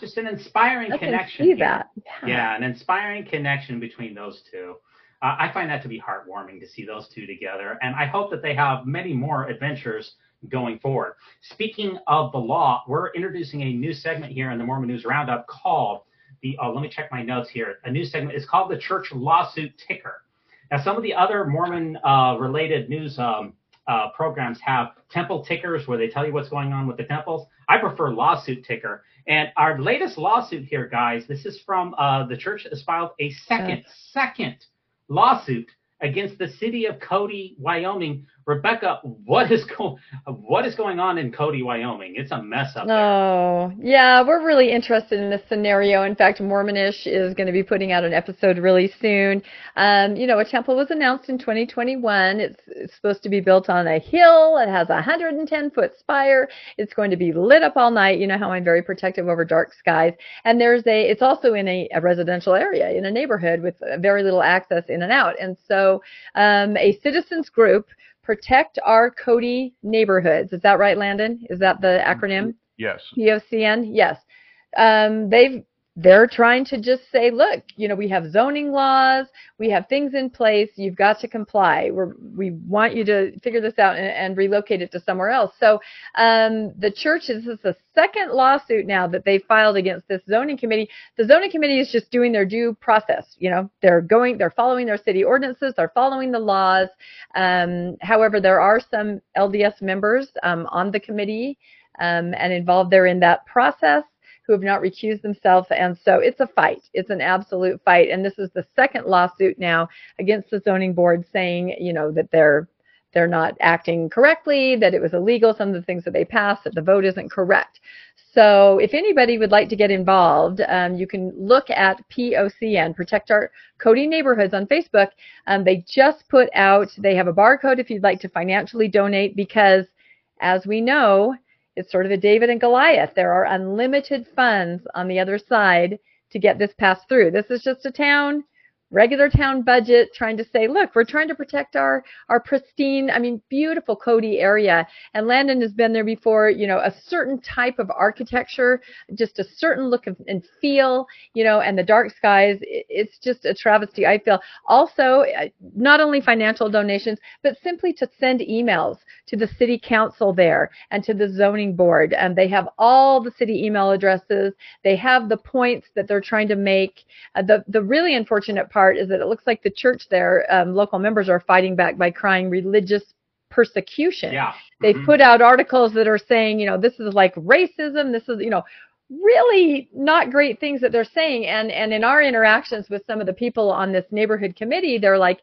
Just an inspiring I can connection. see that. Yeah, an inspiring connection between those two. Uh, I find that to be heartwarming to see those two together, and I hope that they have many more adventures going forward. Speaking of the law, we're introducing a new segment here in the Mormon News Roundup called the. Uh, let me check my notes here. A new segment is called the Church Lawsuit Ticker. Now, some of the other Mormon-related news um, uh, programs have temple tickers where they tell you what's going on with the temples. I prefer lawsuit ticker. And our latest lawsuit here, guys, this is from uh, the church that has filed a second, second lawsuit against the city of Cody, Wyoming. Rebecca, what is going what is going on in Cody, Wyoming? It's a mess up there. Oh, yeah, we're really interested in this scenario. In fact, Mormonish is going to be putting out an episode really soon. Um, you know, a temple was announced in 2021. It's, it's supposed to be built on a hill. It has a 110 foot spire. It's going to be lit up all night. You know how I'm very protective over dark skies. And there's a, it's also in a, a residential area in a neighborhood with very little access in and out. And so, um, a citizens group protect our Cody neighborhoods. Is that right, Landon? Is that the acronym? Yes. POCN, yes. Um, they've they're trying to just say, look, you know, we have zoning laws, we have things in place, you've got to comply. We're, we want you to figure this out and, and relocate it to somewhere else. So um, the church, this is the second lawsuit now that they filed against this zoning committee. The zoning committee is just doing their due process. You know, they're going, they're following their city ordinances, they're following the laws. Um, however, there are some LDS members um, on the committee um, and involved there in that process who have not recused themselves. And so it's a fight. It's an absolute fight. And this is the second lawsuit now against the zoning board saying, you know, that they're they're not acting correctly, that it was illegal, some of the things that they passed, that the vote isn't correct. So if anybody would like to get involved, um, you can look at POCN, Protect Our Cody Neighborhoods on Facebook. Um, they just put out, they have a barcode if you'd like to financially donate because as we know, it's sort of a David and Goliath. There are unlimited funds on the other side to get this passed through. This is just a town regular town budget trying to say look we're trying to protect our our pristine i mean beautiful cody area. And landon has been there before you know a certain type of architecture just a certain look and feel you know and the dark skies it's just a travesty i feel. Also uh, not only financial donations but simply to send emails to the city council there and to the zoning board. And they have all the city email addresses. They have the points that they're trying to make. Uh, the the really unfortunate part part is that it looks like the church there, um, local members are fighting back by crying religious persecution. Yeah. They've Mhm. put out articles that are saying, you know, this is like racism. This is, you know, really not great things that they're saying. And and in our interactions with some of the people on this neighborhood committee, they're like,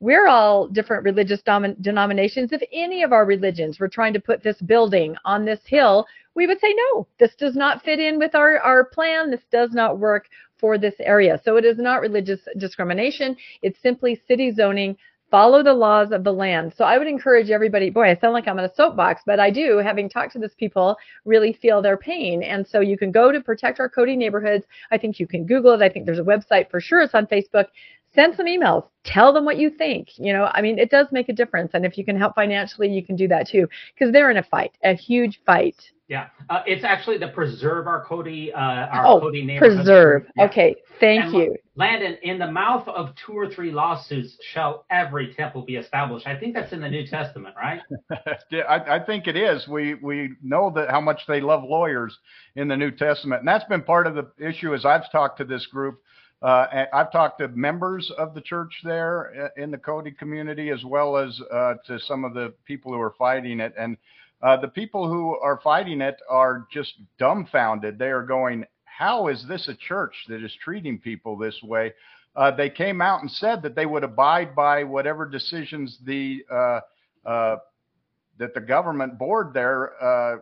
we're all different religious dom- denominations. If any of our religions were trying to put this building on this hill, we would say, no, this does not fit in with our, our plan. This does not work for this area. So it is not religious discrimination. It's simply city zoning. Follow the laws of the land. So I would encourage everybody, boy, I sound like I'm on a soapbox, but I do, having talked to this people, really feel their pain. And so you can go to Protect Our Cody Neighborhoods. I think you can Google it. I think there's a website for sure. It's on Facebook send some emails tell them what you think you know i mean it does make a difference and if you can help financially you can do that too because they're in a fight a huge fight Yeah, uh, it's actually the preserve our Cody, uh, our oh Cody neighborhood. preserve Yeah. okay thank And you Landon, in the mouth of two or three lawsuits shall every temple be established. I think that's in the New Testament, right? Yeah, I, I think it is. We we know that how much they love lawyers in the New Testament, and that's been part of the issue. As I've talked to this group, uh, and I've talked to members of the church there uh, in the Cody community, as well as uh, to some of the people who are fighting it, and uh, the people who are fighting it are just dumbfounded. They are going, "How is this a church that is treating people this way?" Uh, they came out and said that they would abide by whatever decisions the uh, uh, that the government board there uh,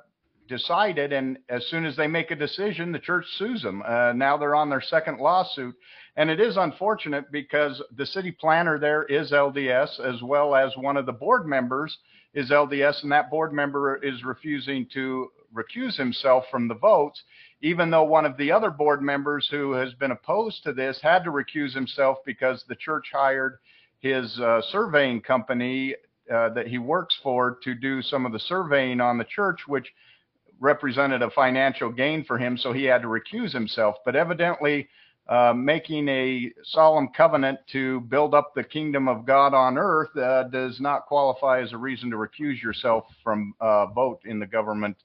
decided, and as soon as they make a decision, the church sues them. Uh, now they're on their second lawsuit, and it is unfortunate because the city planner there is LDS, as well as one of the board members is LDS, and that board member is refusing to recuse himself from the votes, even though one of the other board members who has been opposed to this had to recuse himself because the church hired his uh, surveying company uh, that he works for to do some of the surveying on the church, which represented a financial gain for him, so he had to recuse himself. But evidently, uh, making a solemn covenant to build up the kingdom of God on earth uh, does not qualify as a reason to recuse yourself from uh, vote in the government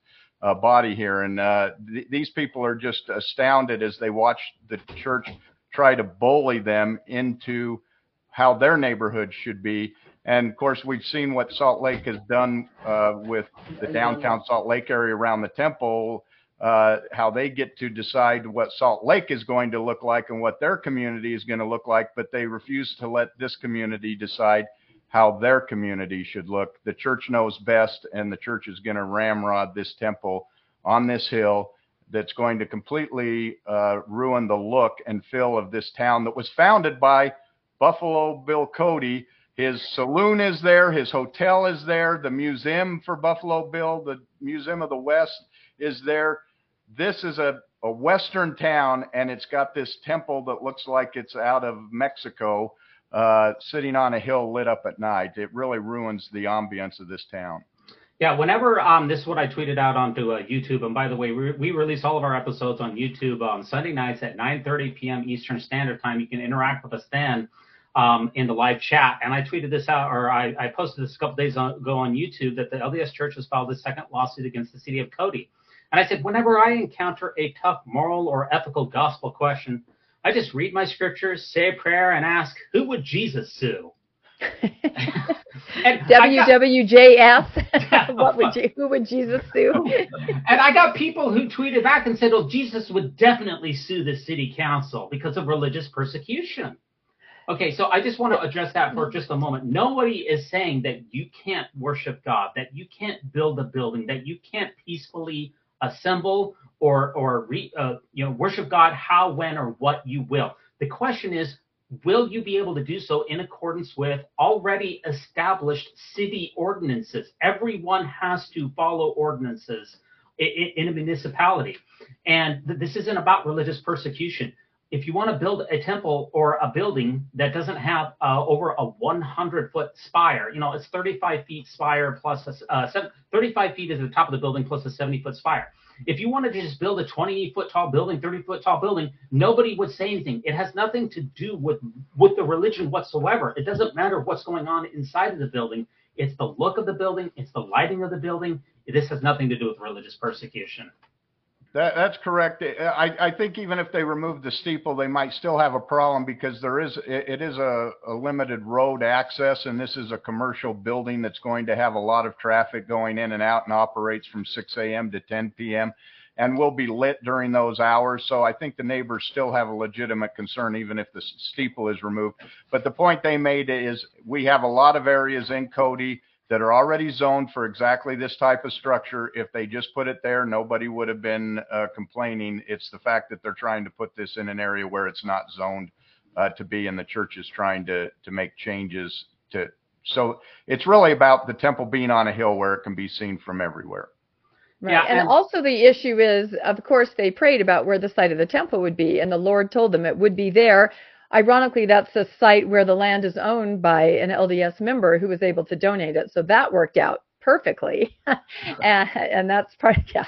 uh, body here. And uh, th- these people are just astounded as they watch the church try to bully them into how their neighborhood should be. And of course, we've seen what Salt Lake has done uh, with the downtown Salt Lake area around the temple, uh, how they get to decide what Salt Lake is going to look like and what their community is going to look like, but they refuse to let this community decide how their community should look. The church knows best, and the church is going to ramrod this temple on this hill that's going to completely uh, ruin the look and feel of this town that was founded by Buffalo Bill Cody. His saloon is there, his hotel is there, the museum for Buffalo Bill, the Museum of the West is there. This is a, a Western town, and it's got this temple that looks like it's out of Mexico, uh, sitting on a hill lit up at night. It really ruins the ambience of this town. Yeah, whenever um, this is what I tweeted out onto uh, YouTube. And by the way, we, we release all of our episodes on YouTube on Sunday nights at 9:30 p.m. Eastern Standard Time. You can interact with us then um, in the live chat. And I tweeted this out, or I, I posted this a couple days ago on YouTube that the LDS Church has filed a second lawsuit against the city of Cody. And I said, whenever I encounter a tough moral or ethical gospel question, I just read my scriptures, say a prayer, and ask, who would Jesus sue? WWJS. what would you? Who would Jesus sue? and I got people who tweeted back and said, "Well, Jesus would definitely sue the city council because of religious persecution." Okay, so I just want to address that for just a moment. Nobody is saying that you can't worship God, that you can't build a building, that you can't peacefully assemble or or re, uh, you know worship God how, when, or what you will. The question is, will you be able to do so in accordance with already established city ordinances? Everyone has to follow ordinances in, in a municipality, and this isn't about religious persecution if you want to build a temple or a building that doesn't have uh, over a 100 foot spire, you know, it's 35 feet spire plus a, uh, 35 feet is the top of the building plus a 70 foot spire. If you wanted to just build a 20 foot tall building, 30 foot tall building, nobody would say anything. It has nothing to do with with the religion whatsoever. It doesn't matter what's going on inside of the building. It's the look of the building. It's the lighting of the building. This has nothing to do with religious persecution. That, that's correct. I, I think even if they remove the steeple, they might still have a problem because there is it, it is a, a limited road access, and this is a commercial building that's going to have a lot of traffic going in and out, and operates from 6 a.m. to 10 p.m. and will be lit during those hours. So I think the neighbors still have a legitimate concern, even if the steeple is removed. But the point they made is we have a lot of areas in Cody that are already zoned for exactly this type of structure. If they just put it there, nobody would have been uh, complaining. It's the fact that they're trying to put this in an area where it's not zoned uh, to be, and the church is trying to to make changes to. So it's really about the temple being on a hill where it can be seen from everywhere. Right. Yeah, and, and, also the issue is, of course, they prayed about where the site of the temple would be, and the Lord told them it would be there Ironically, that's the site where the land is owned by an LDS member who was able to donate it. So that worked out perfectly. and, and, that's part, yeah.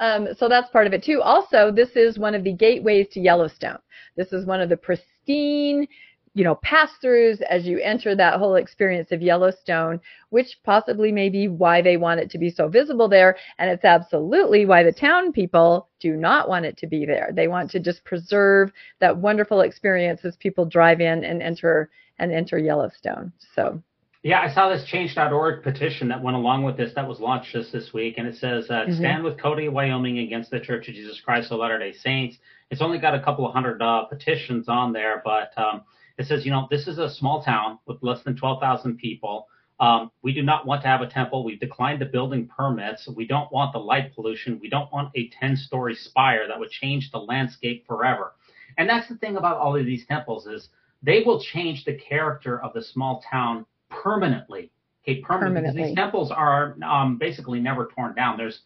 Um, so that's part of it too. Also, this is one of the gateways to Yellowstone. This is one of the pristine you know, pass throughs as you enter that whole experience of Yellowstone, which possibly may be why they want it to be so visible there. And it's absolutely why the town people do not want it to be there. They want to just preserve that wonderful experience as people drive in and enter and enter Yellowstone. So yeah, I saw this change.org petition that went along with this that was launched just this week, and it says, uh, mm-hmm. "Stand with Cody, Wyoming, against the Church of Jesus Christ of Latter-day Saints." It's only got a couple of hundred uh, petitions on there, but um, it says, you know, this is a small town with less than 12,000 people. Um, we do not want to have a temple. We've declined the building permits. We don't want the light pollution. We don't want a 10 story spire that would change the landscape forever. And that's the thing about all of these temples is they will change the character of the small town permanently. Okay, permanently. permanently. These temples are um, basically never torn down. There's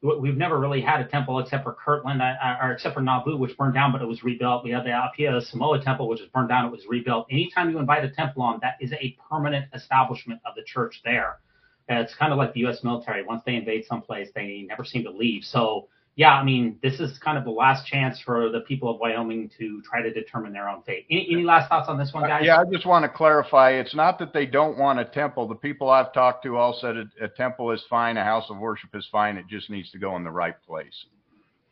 we've never really had a temple except for Kirtland, or except for Nauvoo, which burned down, but it was rebuilt. We had the Apia Samoa temple, which was burned down, it was rebuilt. Anytime you invite a temple on, that is a permanent establishment of the church there. it's kind of like the U.S. military. Once they invade someplace, they never seem to leave. So yeah, I mean, this is kind of the last chance for the people of Wyoming to try to determine their own fate. Any, any last thoughts on this one, guys? Yeah, I just want to clarify. It's not that they don't want a temple. The people I've talked to all said a, a temple is fine, a house of worship is fine. It just needs to go in the right place.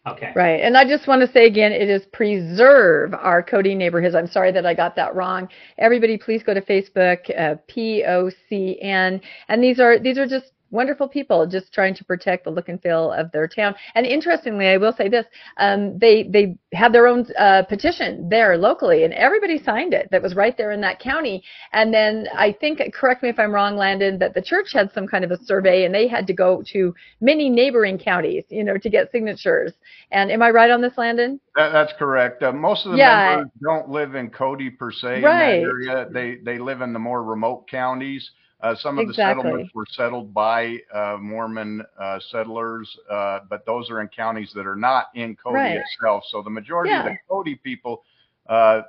Okay. Right. And I just want to say again, it is preserve our Cody neighborhoods. I'm sorry that I got that wrong. Everybody, please go to Facebook, uh, POCN. And these are, these are just wonderful people just trying to protect the look and feel of their town. And interestingly, I will say this: um, they they have their own uh, petition there locally, and everybody signed it. That was right there in that county. And then I think, correct me if I'm wrong, Landon, that the church had some kind of a survey, and they had to go to many neighboring counties, you know, to get signatures. And am I right on this, Landon? That, that's correct. Uh, most of the yeah. members don't live in Cody per se right. in that area. They they live in the more remote counties. Uh, some of exactly. the settlements were settled by uh, Mormon uh, settlers, uh, but those are in counties that are not in Cody right. itself. So the majority yeah. of the Cody people uh,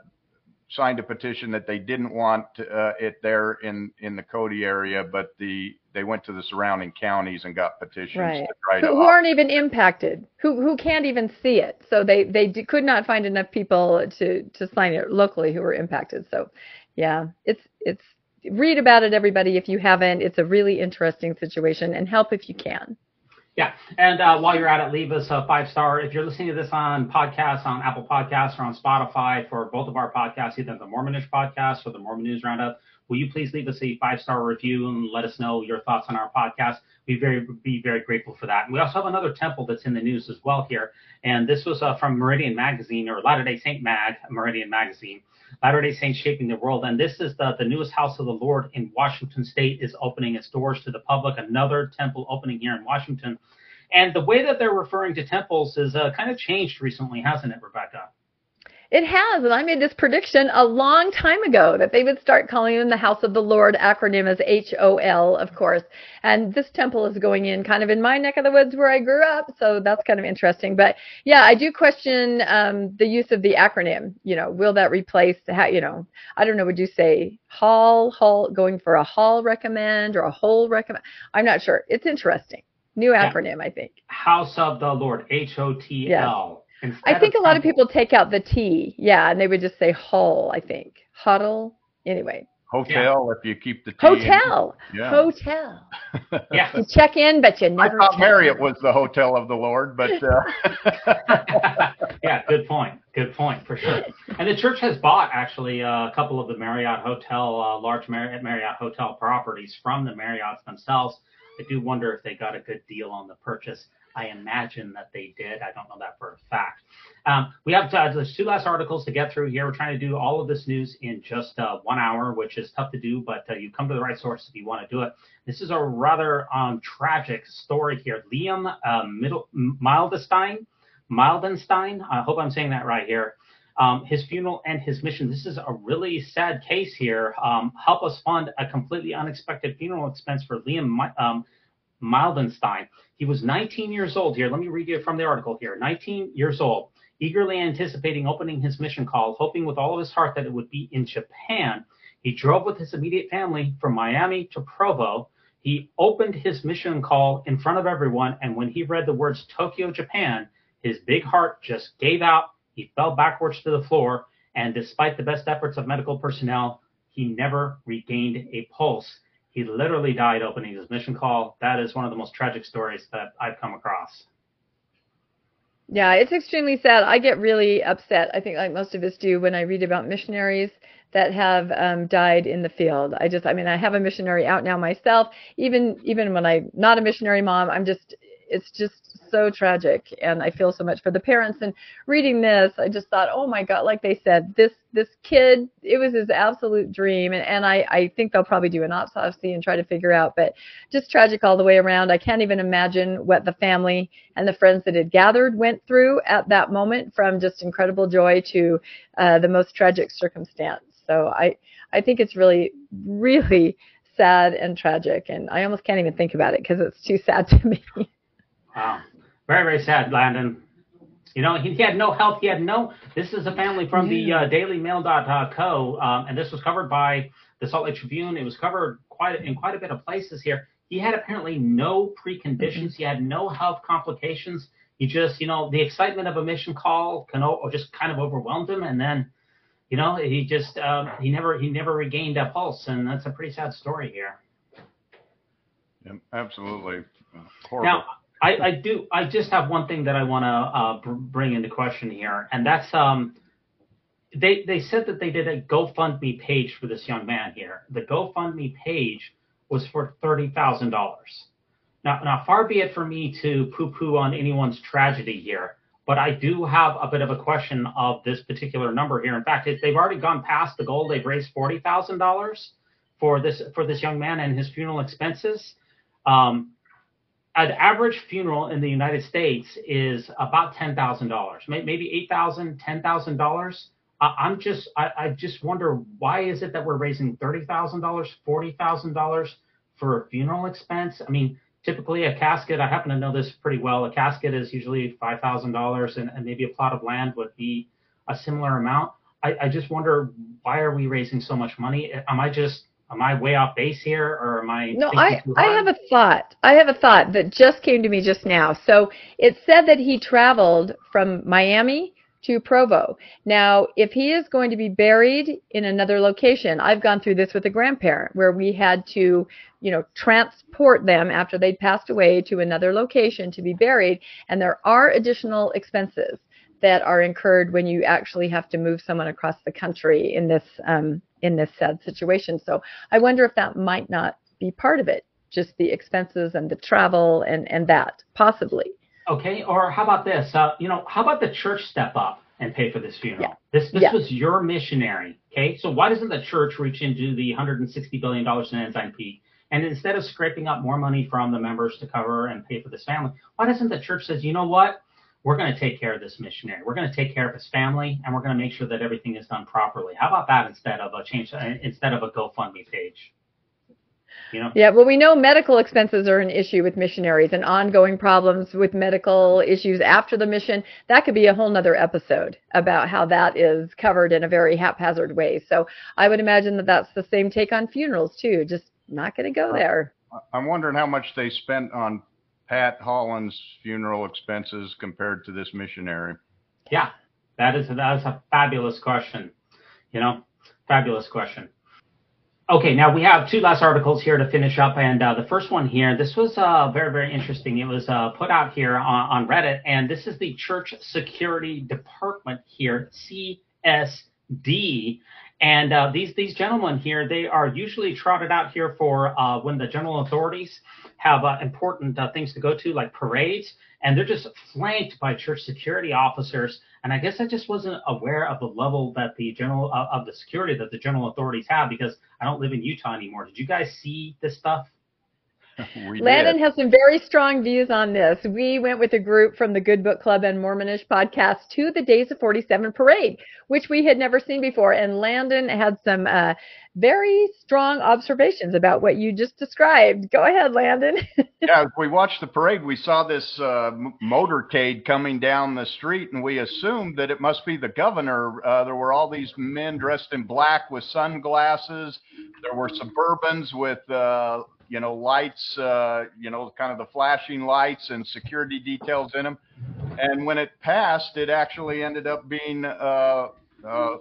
signed a petition that they didn't want uh, it there in in the Cody area, but the they went to the surrounding counties and got petitions Right. to try Who, who aren't even impacted, who who can't even see it. So they they d- could not find enough people to to sign it locally who were impacted. So, yeah, it's it's read about it, everybody, if you haven't. It's a really interesting situation, and help if you can. Yeah, and uh, while you're at it, leave us a five star. If you're listening to this on podcasts, on Apple Podcasts, or on Spotify for both of our podcasts, either the Mormonish podcast or the Mormon News Roundup, will you please leave us a five star review and let us know your thoughts on our podcast? We very be very grateful for that. And we also have another temple that's in the news as well here, and this was uh, from Meridian Magazine or Latter Day Saint Mag, Meridian Magazine. Latter day Saints Shaping the World. And this is the, the newest House of the Lord in Washington State is opening its doors to the public. Another temple opening here in Washington. And the way that they're referring to temples has uh, kind of changed recently, hasn't it, Rebecca? It has, and I made this prediction a long time ago that they would start calling them the House of the Lord. Acronym is H O L, of course. And this temple is going in kind of in my neck of the woods where I grew up, so that's kind of interesting. But yeah, I do question um, the use of the acronym. You know, will that replace? How you know? I don't know. Would you say hall, hall, going for a hall recommend or a whole recommend? I'm not sure. It's interesting. New Yeah. acronym, I think. House of the Lord, H O T L. I think a lot of people take out the T, yeah, and they would just say hull, I think. Huddle. Anyway, Hotel, if you keep the T in. hotel. Yeah. Hotel. Yeah. You check in, but you never. I thought Marriott in. was the hotel of the Lord, but uh, yeah, good point. Good point for sure. And the church has bought actually uh, a couple of the Marriott Hotel, uh, large Marriott, Marriott Hotel properties from the Marriotts themselves. I do wonder if they got a good deal on the purchase. I imagine that they did. I don't know that for a fact. Um, we have uh, there's two last articles to get through here. We're trying to do all of this news in just uh, one hour, which is tough to do, but uh, you come to the right source if you want to do it. This is a rather um, tragic story here. Liam uh, Middle, Mildestein, Mildenstein, I hope I'm saying that right here. Um, his funeral and his mission. This is a really sad case here. Um, help us fund a completely unexpected funeral expense for Liam um, Mildenstein. He was 19 years old here. Let me read you from the article here. 19 years old, eagerly anticipating opening his mission call, hoping with all of his heart that it would be in Japan. He drove with his immediate family from Miami to Provo. He opened his mission call in front of everyone, and when he read the words Tokyo, Japan, his big heart just gave out. He fell backwards to the floor, and despite the best efforts of medical personnel, he never regained a pulse. He literally died opening his mission call. That is one of the most tragic stories that I've come across. Yeah, it's extremely sad. I get really upset, I think like most of us do, when I read about missionaries that have um, died in the field. I just, I mean, I have a missionary out now myself. Even even when I'm not a missionary mom, I'm just, it's just so tragic, and I feel so much for the parents. And reading this, I just thought, oh my God, like they said, this this kid, it was his absolute dream, and and I I think they'll probably do an autopsy and try to figure out, but just tragic all the way around. I can't even imagine what the family and the friends that had gathered went through at that moment, from just incredible joy to uh, the most tragic circumstance. So I I think it's really really sad and tragic, and I almost can't even think about it because it's too sad to me. Wow. Very, very sad, Landon. You know, he, he had no health. He had no. This is a family from the uh, DailyMail.co, um, and this was covered by the Salt Lake Tribune. It was covered quite in quite a bit of places here. He had apparently no preconditions. He had no health complications. He just, you know, the excitement of a mission call can o- just kind of overwhelmed him, and then, you know, he just um, he never he never regained a pulse, and that's a pretty sad story here. Yeah, absolutely uh, horrible. Now, I, I do. I just have one thing that I want to uh, br- bring into question here, and that's um, they they said that they did a GoFundMe page for this young man here. The GoFundMe page was for thirty thousand dollars. Now, now, far be it for me to poo-poo on anyone's tragedy here, but I do have a bit of a question of this particular number here. In fact, they've already gone past the goal. They've raised forty thousand dollars for this for this young man and his funeral expenses. Um, an average funeral in the United States is about ten thousand dollars, maybe eight thousand, ten thousand dollars. I'm just, I, I just wonder why is it that we're raising thirty thousand dollars, forty thousand dollars for a funeral expense? I mean, typically a casket. I happen to know this pretty well. A casket is usually five thousand dollars, and maybe a plot of land would be a similar amount. I, I just wonder why are we raising so much money? Am I just am I way off base here, or am I? No, I, I have a thought. I have a thought that just came to me just now. So it said that he traveled from Miami to Provo. Now, if he is going to be buried in another location, I've gone through this with a grandparent where we had to, you know, transport them after they'd passed away to another location to be buried. And there are additional expenses that are incurred when you actually have to move someone across the country in this um, in this sad situation. So I wonder if that might not be part of it, just the expenses and the travel and and that possibly. Okay, or how about this? Uh, you know, how about the church step up and pay for this funeral? Yeah. This this Yeah. was your missionary. Okay, so why doesn't the church reach into the 160 billion dollars in Peak? And instead of scraping up more money from the members to cover and pay for this family, why doesn't the church says, you know what? We're going to take care of this missionary. We're going to take care of his family, and we're going to make sure that everything is done properly. How about that instead of a change uh, instead of a GoFundMe page? You know, Yeah, well, we know medical expenses are an issue with missionaries and ongoing problems with medical issues after the mission. That could be a whole nother episode about how that is covered in a very haphazard way. So I would imagine that that's the same take on funerals too. Just not going to go there. I'm wondering how much they spent on Pat Holland's funeral expenses compared to this missionary. Yeah, that is that is a fabulous question. You know, fabulous question. Okay, now we have two last articles here to finish up, and uh, the first one here, this was uh, very very interesting. It was uh, put out here on, on Reddit, and this is the Church Security Department here, CSD. And uh, these these gentlemen here, they are usually trotted out here for uh, when the general authorities have uh, important uh, things to go to, like parades, and they're just flanked by church security officers. And I guess I just wasn't aware of the level that the general uh, of the security that the general authorities have because I don't live in Utah anymore. Did you guys see this stuff? Landon did. has some very strong views on this. We went with a group from the Good Book Club and Mormonish podcast to the Days of 47 parade, which we had never seen before. And Landon had some uh, very strong observations about what you just described. Go ahead, Landon. yeah, we watched the parade, we saw this uh, motorcade coming down the street, and we assumed that it must be the governor. Uh, there were all these men dressed in black with sunglasses. There were Suburbans with, uh, you know, lights, uh, you know, kind of the flashing lights and security details in them. And when it passed, it actually ended up being, uh, uh,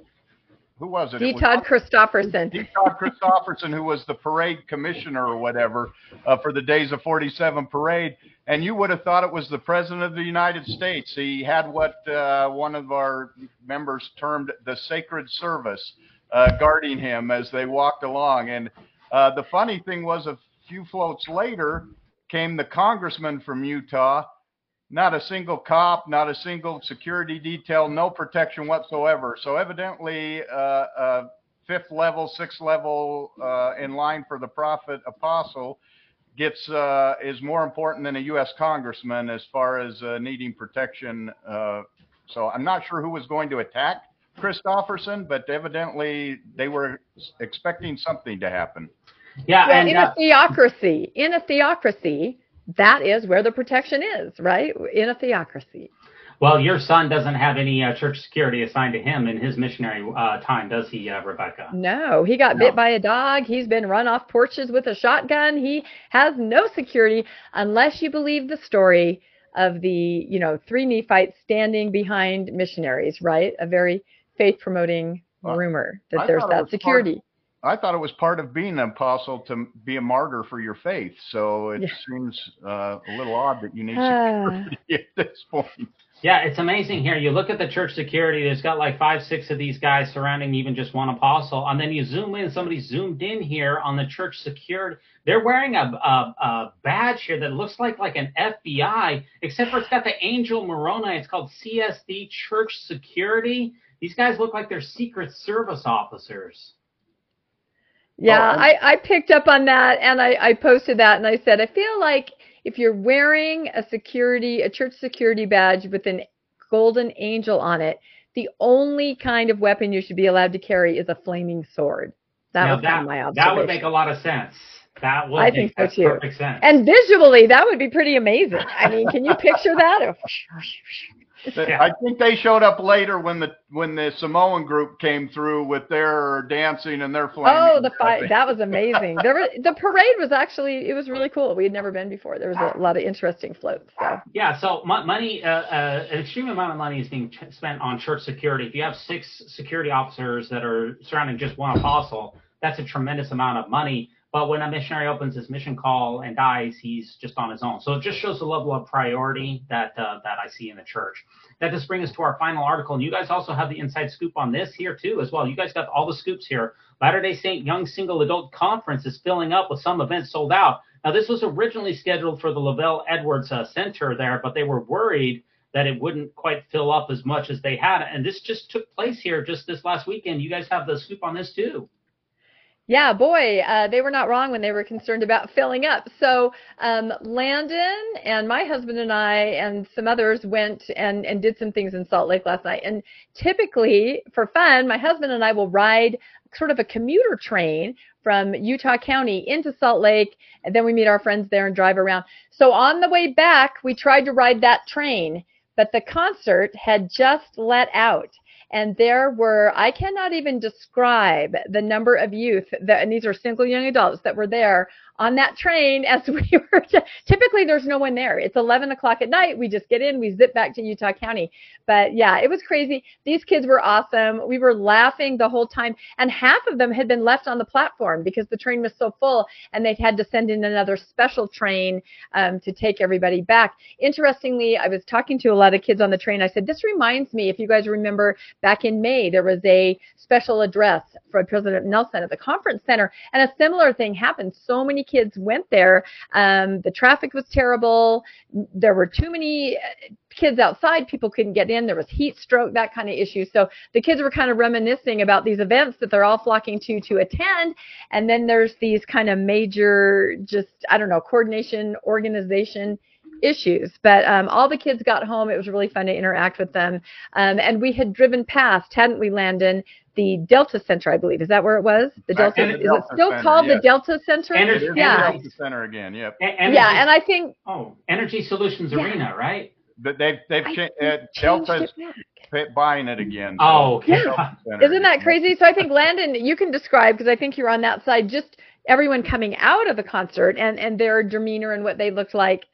who was it? D. It was Todd Christofferson. D. Todd Christofferson, who was the parade commissioner or whatever uh, for the Days of 47 parade, and you would have thought it was the President of the United States. He had what uh, one of our members termed the sacred service uh, guarding him as they walked along. And uh, the funny thing was, a few floats later came the congressman from Utah. Not a single cop, not a single security detail, no protection whatsoever. So evidently, uh, uh, fifth level, sixth level uh, in line for the prophet apostle gets uh, is more important than a U.S. congressman as far as uh, needing protection. Uh, so I'm not sure who was going to attack Christofferson, but evidently they were expecting something to happen. Yeah, Well, and in uh, a theocracy, in a theocracy, that is where the protection is, right? In a theocracy. well, your son doesn't have any uh, church security assigned to him in his missionary uh, time, does he, uh, Rebecca? No, he got No. bit by a dog. He's been run off porches with a shotgun. He has no security unless you believe the story of the, you know, three Nephites standing behind missionaries, right? A very faith promoting Well, rumor that I there's that was part- security. I thought it was part of being an apostle to be a martyr for your faith. So it Yeah. seems uh, a little odd that you need Ah. security at this point. Yeah, it's amazing here. You look at the church security, there's got like five, six of these guys surrounding even just one apostle. And then you zoom in, somebody zoomed in here on the church security. They're wearing a, a, a badge here that looks like like an FBI, except for it's got the angel Moroni. It's called CSD Church Security. These guys look like they're Secret Service officers. Yeah, Oh, I, I picked up on that and I, I posted that and I said, I feel like if you're wearing a security, a church security badge with an golden angel on it, the only kind of weapon you should be allowed to carry is a flaming sword. That was kind of my observation. that would make a lot of sense. That would I make think so that's too. perfect sense. and visually, that would be pretty amazing. I mean, can you picture that? Yeah. I think they showed up later when the when the Samoan group came through with their dancing and their flaming. Oh, the fight that was amazing. There were the parade was actually it was really cool. We had never been before. There was a lot of interesting floats. So Yeah, so mo- money, uh, uh, an extreme amount of money is being ch- spent on church security. If you have six security officers that are surrounding just one apostle, that's a tremendous amount of money. But when a missionary opens his mission call and dies, he's just on his own. So it just shows the level of priority that uh, that I see in the church. That just brings us to our final article, and you guys also have the inside scoop on this here too, as well. You guys got all the scoops here. Latter Day Saint Young Single Adult Conference is filling up with some events sold out. Now, this was originally scheduled for the LaVell Edwards uh, Center there, but they were worried that it wouldn't quite fill up as much as they had. And this just took place here just this last weekend. You guys have the scoop on this too. Yeah, boy, uh, they were not wrong when they were concerned about filling up. So um, Landon and my husband and I and some others went and, and did some things in Salt Lake last night. And typically, for fun, my husband and I will ride sort of a commuter train from Utah County into Salt Lake, and then we meet our friends there and drive around. So on the way back, we tried to ride that train, but the concert had just let out and there were i cannot even describe the number of youth that and these are single young adults that were there on that train as we were to, typically there's no one there. It's 11 o'clock at night. We just get in we zip back to utah county. But yeah it was crazy. These kids were awesome. We were laughing the whole time. And half of them had been left on the platform because the train was so full and they'd had to send in another special train um, to take everybody back. Interestingly i was talking to a lot of kids on the train. I said this reminds me if you guys remember back in may there was a special address for president nelson at the conference center. And a similar thing happened. So many kids went there um, the traffic was terrible. There were too many uh, kids outside people couldn't get in there was heat stroke that kind of issue. So the kids were kind of reminiscing about these events that they're all flocking to to attend. And then there's these kind of major just i don't know coordination organization issues. But um, all the kids got home. It was really fun to interact with them. Um, and we had driven past hadn't we landon the delta center i believe is that where it was the Back delta in the is it still Center, called the delta center Energy- yeah the Delta Center again. Yep. Energy, yeah and i think oh, Energy Solutions Yeah. Arena, right? But they've they've I cha- uh, changed Delta's it buying it again. Oh, okay. Delta Center Isn't that crazy? So I think Landon, you can describe because I think you're on that side. Just everyone coming out of the concert and and their demeanor and what they looked like.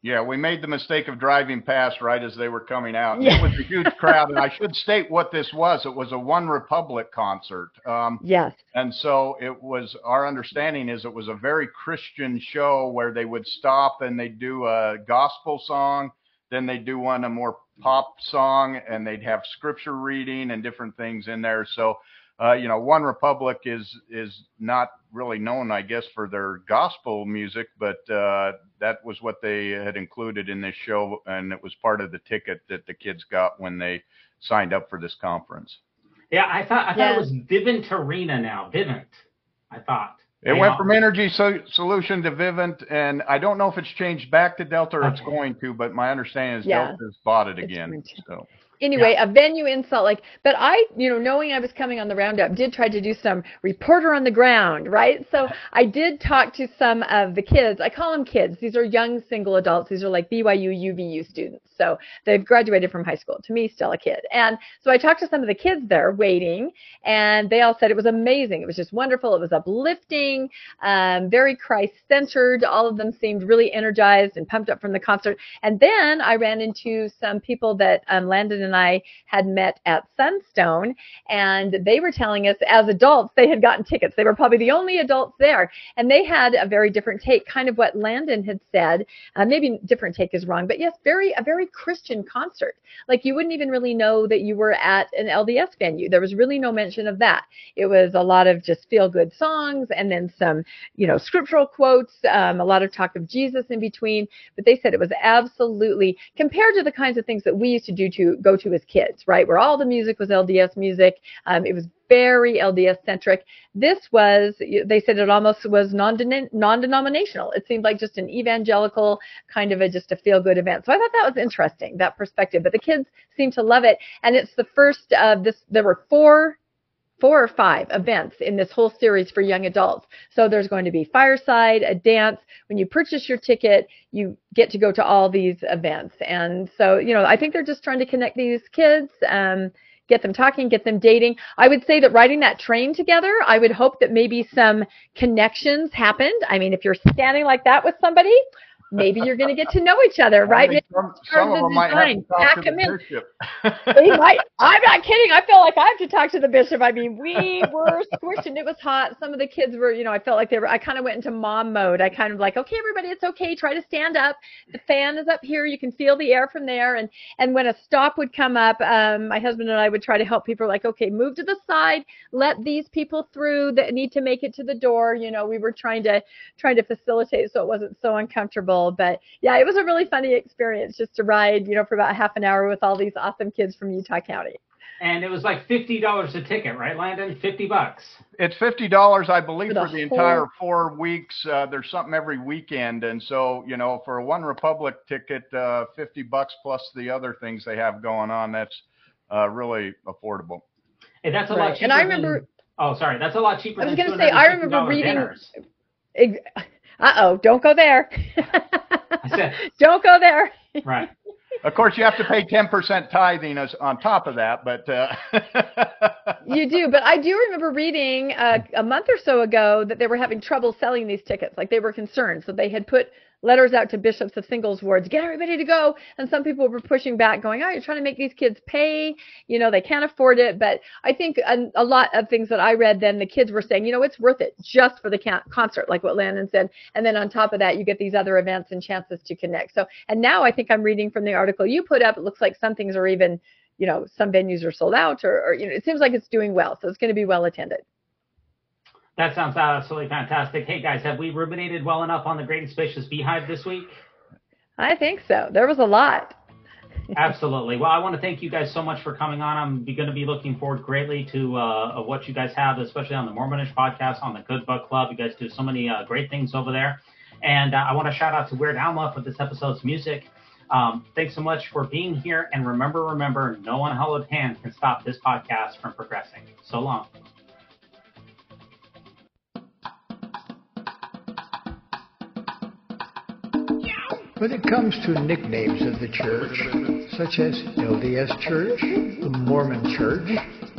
Yeah, we made the mistake of driving past right as they were coming out. Yeah. It was a huge crowd, and I should state what this was. It was a One Republic concert, um, Yes. and so it was. Our understanding is it was a very Christian show where they would stop and they'd do a gospel song, then they'd do one a more pop song, and they'd have scripture reading and different things in there. So. Uh, you know, One Republic is is not really known, I guess, for their gospel music, but uh, that was what they had included in this show, and it was part of the ticket that the kids got when they signed up for this conference. Yeah, I thought I thought Yeah. it was Vivint Arena now. Vivint, I thought. It You went know? from Energy so- Solution to Vivint, and I don't know if it's changed back to Delta or it's going to, but my understanding is Yeah. Delta's bought it again. So Anyway, a venue in Salt Lake. But I, you know, knowing I was coming on the roundup, did try to do some reporter on the ground, right? So I did talk to some of the kids. I call them kids. These are young single adults. These are like BYU, UVU students. So they've graduated from high school. To me, still a kid. And so I talked to some of the kids there waiting, and they all said it was amazing. It was just wonderful. It was uplifting, um, very Christ centered. All of them seemed really energized and pumped up from the concert. And then I ran into some people that um, Landon and I had met at Sunstone, and they were telling us as adults they had gotten tickets. They were probably the only adults there, and they had a very different take, kind of what Landon had said. Uh, maybe different take is wrong, but yes, very a very Christian concert. Like you wouldn't even really know that you were at an LDS venue. There was really no mention of that. It was a lot of just feel good songs and then some, you know, scriptural quotes, um, a lot of talk of Jesus in between. But they said it was absolutely compared to the kinds of things that we used to do to go to as kids, right? Where all the music was LDS music. Um, it was very LDS centric. This was, they said it almost was non denominational. It seemed like just an evangelical kind of a just a feel good event. So I thought that was interesting, that perspective. But the kids seemed to love it. And it's the first of this, there were four four or five events in this whole series for young adults. So there's going to be fireside, a dance. When you purchase your ticket, you get to go to all these events. And so, you know, I think they're just trying to connect these kids. Um, get them talking, get them dating. I would say that riding that train together, I would hope that maybe some connections happened. I mean, if you're standing like that with somebody, maybe you're going to get to know each other, right? Maybe some, some of them might have to talk to the bishop. Might, I'm not kidding. I feel like I have to talk to the bishop. I mean, we were squished and it was hot. Some of the kids were, you know, I felt like they were, I kind of went into mom mode. I kind of like, okay, everybody, it's okay. Try to stand up. The fan is up here. You can feel the air from there. And, and when a stop would come up, um, my husband and I would try to help people like, okay, move to the side. Let these people through that need to make it to the door. You know, we were trying to, trying to facilitate so it wasn't so uncomfortable. But yeah, it was a really funny experience just to ride, you know, for about half an hour with all these awesome kids from Utah County. And it was like fifty dollars a ticket, right, Landon? Fifty bucks. It's fifty dollars, I believe, For the for the whole- entire four weeks. Uh, there's something every weekend, and so you know, for a One Republic ticket, uh, fifty bucks plus the other things they have going on. That's uh, really affordable. Hey, that's a Right. lot cheaper. And I than- remember- oh, sorry, that's a lot cheaper. I was gonna say, I remember reading- dinners. Uh oh, don't go there. said- don't go there. Right. Of course, you have to pay ten percent tithing as, on top of that, but uh, You do, but I do remember reading uh, a month or so ago that they were having trouble selling these tickets. Like they were concerned, so they had put letters out to bishops of singles wards, get everybody to go. And some people were pushing back, going, "Oh, you're trying to make these kids pay. You know, they can't afford it." But I think a, a lot of things that I read, then the kids were saying, "You know, it's worth it just for the concert," like what Landon said. And then on top of that, you get these other events and chances to connect. So, and now I think I'm reading from the article you put up. It looks like some things are even you know, some venues are sold out or, or, you know, it seems like it's doing well. So it's going to be well attended. That sounds absolutely fantastic. Hey guys, have we ruminated well enough on the Great and Spacious Beehive this week? I think so. There was a lot. Absolutely. Well, I want to thank you guys so much for coming on. I'm going to be looking forward greatly to uh, what you guys have, especially on the Mormonish podcast, on the Good Book Club. You guys do so many uh, great things over there. And uh, I want to shout out to Weird Alma for this episode's music. Um, thanks so much for being here. And remember, remember, no unhallowed hand can stop this podcast from progressing. So long. When it comes to nicknames of the church, such as LDS Church, the Mormon Church,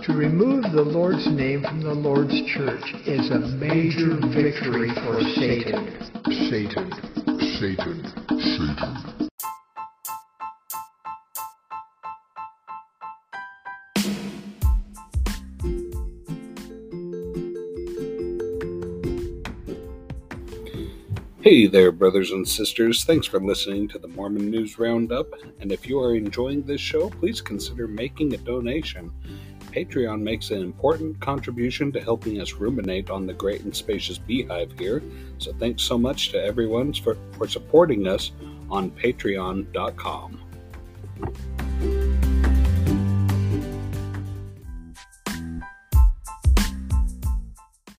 to remove the Lord's name from the Lord's church is a major victory for Satan. Satan, Satan, Satan. Hey there, brothers and sisters. Thanks for listening to the Mormon News Roundup. And if you are enjoying this show, please consider making a donation. Patreon makes an important contribution to helping us ruminate on the great and spacious beehive here. So thanks so much to everyone for, for supporting us on patreon.com.